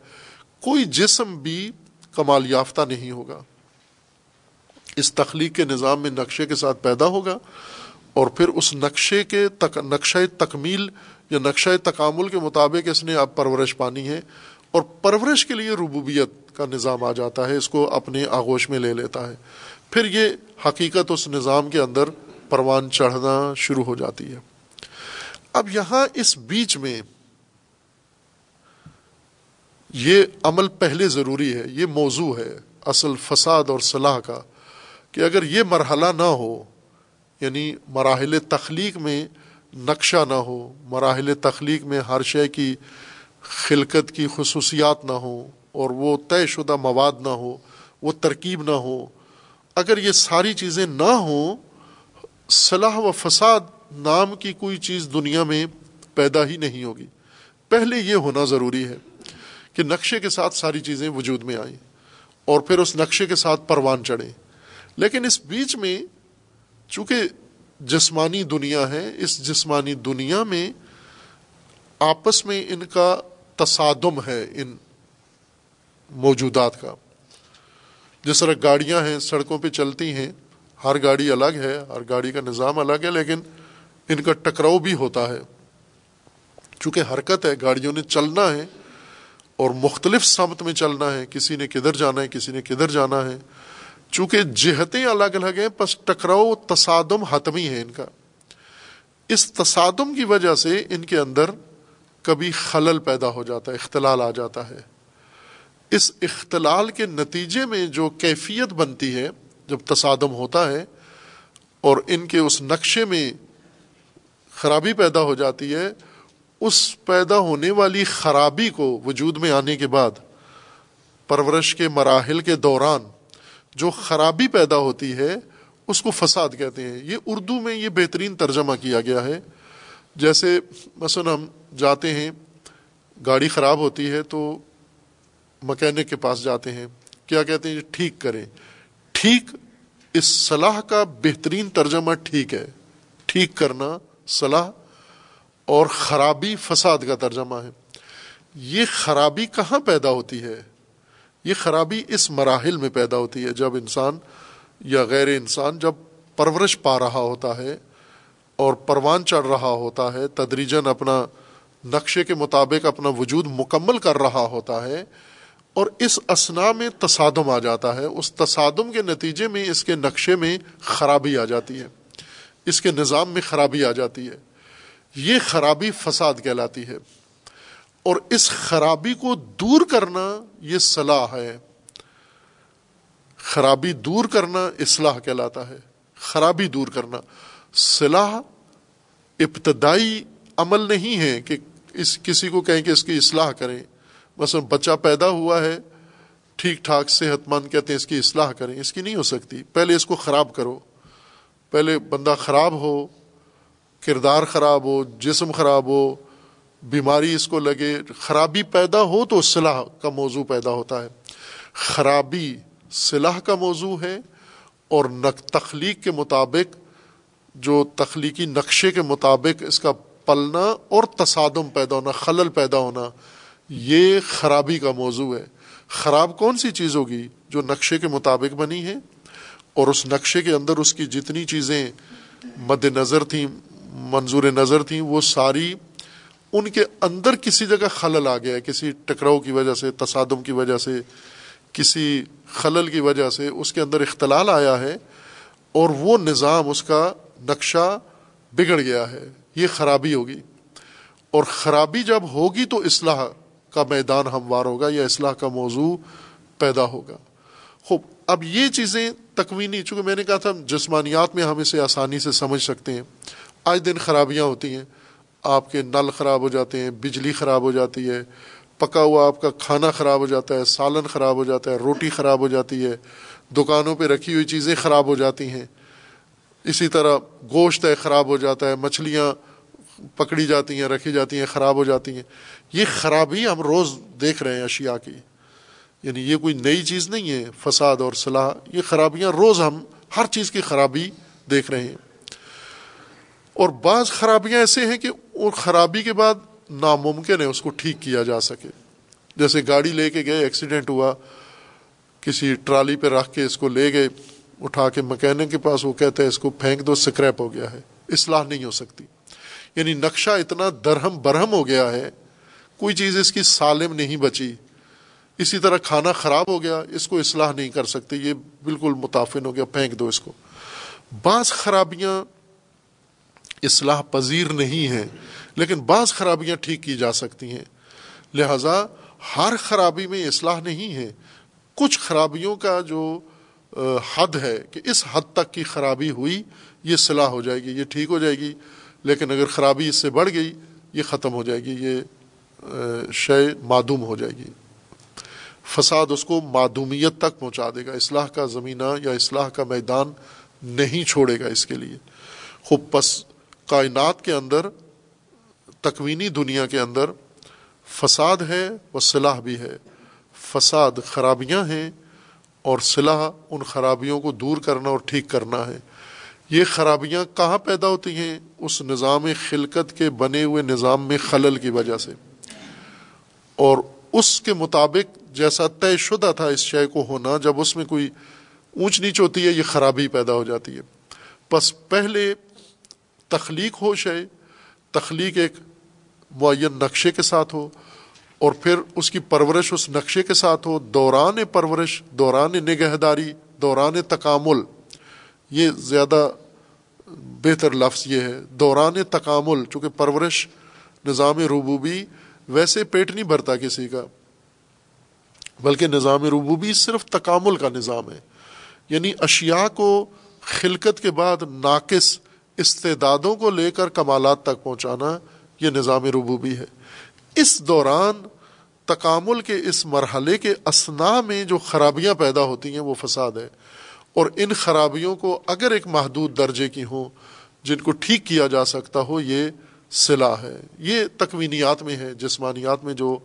کوئی جسم بھی کمال یافتہ نہیں ہوگا۔ اس تخلیق کے نظام میں نقشے کے ساتھ پیدا ہوگا اور پھر اس نقشے کے تک نقشہ تکمیل یا نقشہ تکامل کے مطابق اس نے اب پرورش پانی ہے اور پرورش کے لیے ربوبیت کا نظام آ جاتا ہے، اس کو اپنے آغوش میں لے لیتا ہے۔ پھر یہ حقیقت اس نظام کے اندر پروان چڑھنا شروع ہو جاتی ہے۔ اب یہاں اس بیچ میں یہ عمل پہلے ضروری ہے، یہ موضوع ہے، اصل فساد اور صلاح کا، کہ اگر یہ مرحلہ نہ ہو یعنی مراحل تخلیق میں نقشہ نہ ہو، مراحل تخلیق میں ہر شے کی خلقت کی خصوصیات نہ ہوں اور وہ طے شدہ مواد نہ ہو، وہ ترکیب نہ ہو۔ اگر یہ ساری چیزیں نہ ہوں، صلاح و فساد نام کی کوئی چیز دنیا میں پیدا ہی نہیں ہوگی۔ پہلے یہ ہونا ضروری ہے کہ نقشے کے ساتھ ساری چیزیں وجود میں آئیں اور پھر اس نقشے کے ساتھ پروان چڑھیں۔ لیکن اس بیچ میں چونکہ جسمانی دنیا ہے، اس جسمانی دنیا میں آپس میں ان کا تصادم ہے، ان موجودات کا۔ جس طرح گاڑیاں ہیں، سڑکوں پہ چلتی ہیں، ہر گاڑی الگ ہے، ہر گاڑی کا نظام الگ ہے، لیکن ان کا ٹکراؤ بھی ہوتا ہے۔ چونکہ حرکت ہے، گاڑیوں نے چلنا ہے اور مختلف سمت میں چلنا ہے۔ کسی نے کدھر جانا ہے، کسی نے کدھر جانا ہے۔ چونکہ جہتیں الگ الگ ہیں بس ٹکراؤ، تصادم حتمی ہے ان کا۔ اس تصادم کی وجہ سے ان کے اندر کبھی خلل پیدا ہو جاتا ہے، اختلال آ جاتا ہے۔ اس اختلال کے نتیجے میں جو کیفیت بنتی ہے، جب تصادم ہوتا ہے اور ان کے اس نقشے میں خرابی پیدا ہو جاتی ہے، اس پیدا ہونے والی خرابی کو وجود میں آنے کے بعد، پرورش کے مراحل کے دوران جو خرابی پیدا ہوتی ہے، اس کو فساد کہتے ہیں۔ یہ اردو میں یہ بہترین ترجمہ کیا گیا ہے۔ جیسے مثلا ہم جاتے ہیں، گاڑی خراب ہوتی ہے تو مکینک کے پاس جاتے ہیں۔ کیا کہتے ہیں؟ ٹھیک کریں۔ ٹھیک، اس صلاح کا بہترین ترجمہ ٹھیک ہے۔ ٹھیک کرنا صلاح اور خرابی فساد کا ترجمہ ہے۔ یہ خرابی کہاں پیدا ہوتی ہے؟ یہ خرابی اس مراحل میں پیدا ہوتی ہے۔ جب انسان یا غیر انسان جب پرورش پا رہا ہوتا ہے اور پروان چڑھ رہا ہوتا ہے تدریجن اپنا نقشے کے مطابق اپنا وجود مکمل کر رہا ہوتا ہے اور اس اسنا میں تصادم آ جاتا ہے، اس تصادم کے نتیجے میں اس کے نقشے میں خرابی آ جاتی ہے، اس کے نظام میں خرابی آ جاتی ہے۔ یہ خرابی فساد کہلاتی ہے۔ اور اس خرابی کو دور کرنا یہ صلاح ہے۔ خرابی دور کرنا اصلاح کہلاتا ہے۔ خرابی دور کرنا۔ صلاح ابتدائی عمل نہیں ہے کہ اس کسی کو کہیں کہ اس کی اصلاح کریں۔ مثلا بچہ پیدا ہوا ہے، ٹھیک ٹھاک صحت مند کہتے ہیں اس کی اصلاح کریں، اس کی نہیں ہو سکتی۔ پہلے اس کو خراب کرو۔ پہلے بندہ خراب ہو، کردار خراب ہو، جسم خراب ہو، بیماری اس کو لگے۔ خرابی پیدا ہو تو صلاح کا موضوع پیدا ہوتا ہے۔ خرابی صلاح کا موضوع ہے اور تخلیق کے مطابق، جو تخلیقی نقشے کے مطابق اس کا پلنا اور تصادم پیدا ہونا، خلل پیدا ہونا یہ خرابی کا موضوع ہے۔ خراب کون سی چیز ہوگی جو نقشے کے مطابق بنی ہے؟ اور اس نقشے کے اندر اس کی جتنی چیزیں مد نظر تھیں، منظور نظر تھیں، وہ ساری ان کے اندر کسی جگہ خلل آ گیا ہے۔ کسی ٹکراؤ کی وجہ سے، تصادم کی وجہ سے، کسی خلل کی وجہ سے اس کے اندر اختلال آیا ہے اور وہ نظام، اس کا نقشہ بگڑ گیا ہے۔ یہ خرابی ہوگی۔ اور خرابی جب ہوگی تو اصلاح کا میدان ہموار ہوگا یا اصلاح کا موضوع پیدا ہوگا۔ خوب، اب یہ چیزیں تکوینی، چونکہ میں نے کہا تھا جسمانیات میں ہم اسے آسانی سے سمجھ سکتے ہیں۔ آج دن خرابیاں ہوتی ہیں، آپ کے نل خراب ہو جاتے ہیں، بجلی خراب ہو جاتی ہے، پکا ہوا آپ کا کھانا خراب ہو جاتا ہے، سالن خراب ہو جاتا ہے، روٹی خراب ہو جاتی ہے، دکانوں پہ رکھی ہوئی چیزیں خراب ہو جاتی ہیں۔ اسی طرح گوشت ہے، خراب ہو جاتا ہے، مچھلیاں پکڑی جاتی ہیں، رکھی جاتی ہیں، خراب ہو جاتی ہیں۔ یہ خرابی ہم روز دیکھ رہے ہیں اشیاء کی۔ یعنی یہ کوئی نئی چیز نہیں ہے، فساد اور صلاح۔ یہ خرابیاں روز ہم ہر چیز کی خرابی دیکھ رہے ہیں۔ اور بعض خرابیاں ایسے ہیں کہ اور خرابی کے بعد ناممکن ہے اس کو ٹھیک کیا جا سکے۔ جیسے گاڑی لے کے گئے، ایکسیڈنٹ ہوا۔ کسی ٹرالی پہ رکھ کے اس کو لے گئے، اٹھا کے مکینک کے پاس وہ کہتے ہیں اس کو پھینک دو، سکریپ ہو گیا ہے۔ اصلاح نہیں ہو سکتی۔ یعنی نقشہ اتنا درہم برہم ہو گیا ہے، کوئی چیز اس کی سالم نہیں بچی۔ اسی طرح کھانا خراب ہو گیا، اس کو اصلاح نہیں کر سکتے، یہ بالکل متافن ہو گیا، پھینک دو اس کو۔ بعض خرابیاں اصلاح پذیر نہیں ہیں، لیکن بعض خرابیاں ٹھیک کی جا سکتی ہیں۔ لہذا ہر خرابی میں اصلاح نہیں ہے۔ کچھ خرابیوں کا جو حد ہے کہ اس حد تک کی خرابی ہوئی، یہ صلاح ہو جائے گی، یہ ٹھیک ہو جائے گی۔ لیکن اگر خرابی اس سے بڑھ گئی، یہ ختم ہو جائے گی، یہ شے معدوم ہو جائے گی۔ فساد اس کو معدومیت تک پہنچا دے گا۔ اصلاح کا زمینہ یا اصلاح کا میدان نہیں چھوڑے گا اس کے لیے۔ خوب، پس کائنات کے اندر، تکوینی دنیا کے اندر فساد ہے وہ صلاح بھی ہے۔ فساد خرابیاں ہیں اور صلاح ان خرابیوں کو دور کرنا اور ٹھیک کرنا ہے۔ یہ خرابیاں کہاں پیدا ہوتی ہیں؟ اس نظام خلقت کے بنے ہوئے نظام میں خلل کی وجہ سے۔ اور اس کے مطابق جیسا طے شدہ تھا اس شے کو ہونا، جب اس میں کوئی اونچ نیچ ہوتی ہے، یہ خرابی پیدا ہو جاتی ہے۔ بس پہلے تخلیق ہو شے تخلیق ایک معین نقشے کے ساتھ ہو، اور پھر اس کی پرورش اس نقشے کے ساتھ ہو۔ دوران پرورش، دوران نگہداری، دوران تکامل۔ یہ زیادہ بہتر لفظ یہ ہے۔ دوران تکامل، چونکہ پرورش نظام ربوبی ویسے پیٹ نہیں بھرتا کسی کا، بلکہ نظام ربوبی صرف تکامل کا نظام ہے۔ یعنی اشیاء کو خلقت کے بعد ناقص استعدادوں کو لے کر کمالات تک پہنچانا یہ نظام ربوبی ہے۔ اس دوران تکامل کے اس مرحلے کے اسنا میں جو خرابیاں پیدا ہوتی ہیں وہ فساد ہے۔ اور ان خرابیوں کو اگر ایک محدود درجے کی ہوں، جن کو ٹھیک کیا جا سکتا ہو، یہ صلاح ہے۔ یہ تکوینیات میں ہے جسمانیات میں جو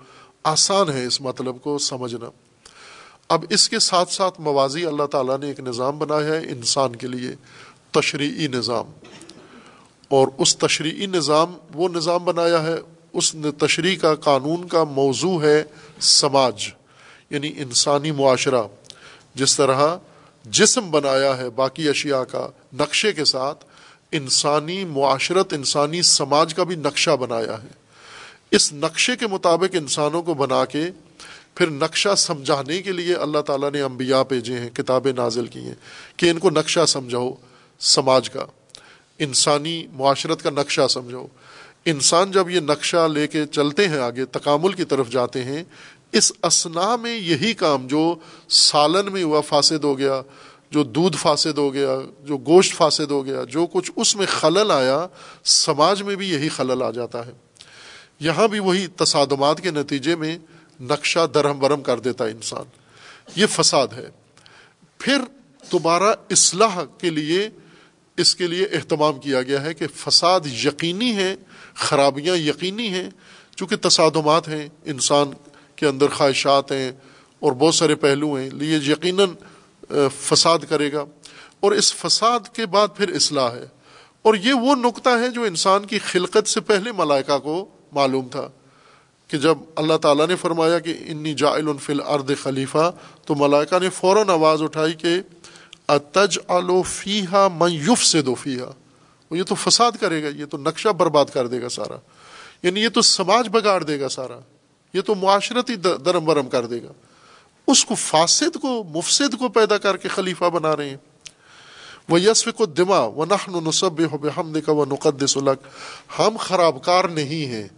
آسان ہے اس مطلب کو سمجھنا۔ اب اس کے ساتھ ساتھ موازی اللہ تعالیٰ نے ایک نظام بنایا ہے، انسان کے لیے تشریعی نظام۔ اور اس تشریعی نظام وہ نظام بنایا ہے، اس تشریح کا قانون کا موضوع ہے سماج یعنی انسانی معاشرہ۔ جس طرح جسم بنایا ہے باقی اشیاء کا نقشے کے ساتھ، انسانی معاشرت، انسانی سماج کا بھی نقشہ بنایا ہے۔ اس نقشے کے مطابق انسانوں کو بنا کے پھر نقشہ سمجھانے کے لیے اللہ تعالیٰ نے انبیاء بھیجے ہیں، کتابیں نازل کی ہیں کہ ان کو نقشہ سمجھاؤ سماج کا۔ انسانی معاشرت کا نقشہ سمجھو انسان جب یہ نقشہ لے کے چلتے ہیں آگے، تکامل کی طرف جاتے ہیں اس اسنا میں یہی کام جو سالن میں ہوا فاسد ہو گیا، جو دودھ فاسد ہو گیا، جو گوشت فاسد ہو گیا، جو کچھ اس میں خلل آیا، سماج میں بھی یہی خلل آ جاتا ہے۔ یہاں بھی وہی تصادمات کے نتیجے میں نقشہ درہم برہم کر دیتا ہے انسان۔ یہ فساد ہے۔ پھر دوبارہ اصلاح کے لیے، اس کے لیے اہتمام کیا گیا ہے کہ فساد یقینی ہے، خرابیاں یقینی ہیں، چونکہ تصادمات ہیں، انسان کے اندر خواہشات ہیں اور بہت سارے پہلو ہیں، لیے یقیناً فساد کرے گا۔ اور اس فساد کے بعد پھر اصلاح ہے۔ اور یہ وہ نقطہ ہے جو انسان کی خلقت سے پہلے ملائکہ کو معلوم تھا کہ جب اللہ تعالیٰ نے فرمایا کہ انی جائل فل ارد خلیفہ، تو ملائکہ نے فوراً آواز اٹھائی کہ اتج فیحا میوف سے دو یہ تو فساد کرے گا، یہ تو نقشہ برباد کر دے گا سارا۔ یعنی یہ تو سماج بگاڑ دے گا سارا۔ یہ تو معاشرتی درم برم کر دے گا۔ اس کو فاسد کو، مفسد کو پیدا کر کے خلیفہ بنا رہے ہیں۔ وہ یسف کو دما و نخن نصب ہو ہم نے وہ نقدس الگ ہم خراب کار نہیں ہیں۔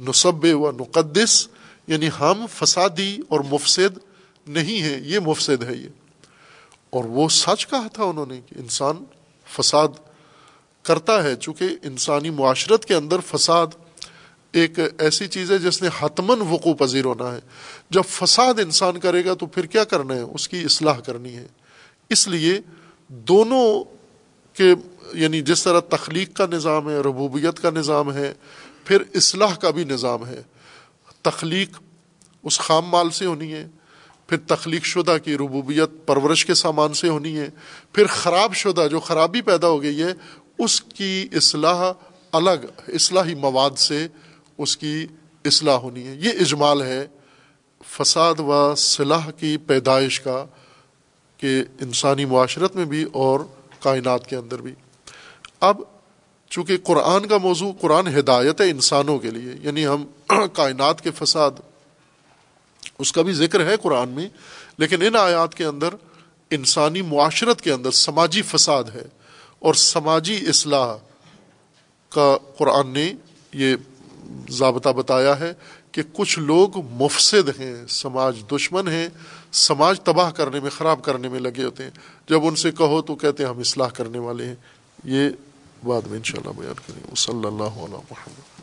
نصب و نقدس یعنی ہم فسادی اور مفسد نہیں ہیں۔ یہ مفسد ہے یہ۔ اور وہ سچ کہا تھا انہوں نے کہ انسان فساد کرتا ہے، چونکہ انسانی معاشرت کے اندر فساد ایک ایسی چیز ہے جس نے حتمن وقوع پذیر ہونا ہے۔ جب فساد انسان کرے گا تو پھر کیا کرنا ہے؟ اس کی اصلاح کرنی ہے۔ اس لیے دونوں کے یعنی جس طرح تخلیق کا نظام ہے، ربوبیت کا نظام ہے، پھر اصلاح کا بھی نظام ہے۔ تخلیق اس خام مال سے ہونی ہے، پھر تخلیق شدہ کی ربوبیت پرورش کے سامان سے ہونی ہے، پھر خراب شدہ جو خرابی پیدا ہو گئی ہے، اس کی اصلاح الگ، اصلاحی مواد سے اس کی اصلاح ہونی ہے۔ یہ اجمال ہے فساد و صلاح کی پیدائش کا، کہ انسانی معاشرت میں بھی اور کائنات کے اندر بھی۔ اب چونکہ قرآن کا موضوع، قرآن ہدایت ہے انسانوں کے لیے یعنی ہم کائنات کے فساد، اس کا بھی ذکر ہے قرآن میں، لیکن ان آیات کے اندر، انسانی معاشرت کے اندر سماجی فساد ہے اور سماجی اصلاح کا قرآن نے یہ ضابطہ بتایا ہے کہ کچھ لوگ مفسد ہیں، سماج دشمن ہیں، سماج تباہ کرنے میں، خراب کرنے میں لگے ہوتے ہیں۔ جب ان سے کہو تو کہتے ہیں ہم اصلاح کرنے والے ہیں۔ یہ بعد میں انشاءاللہ بیان کریں۔ صلی اللہ علیہ محمد۔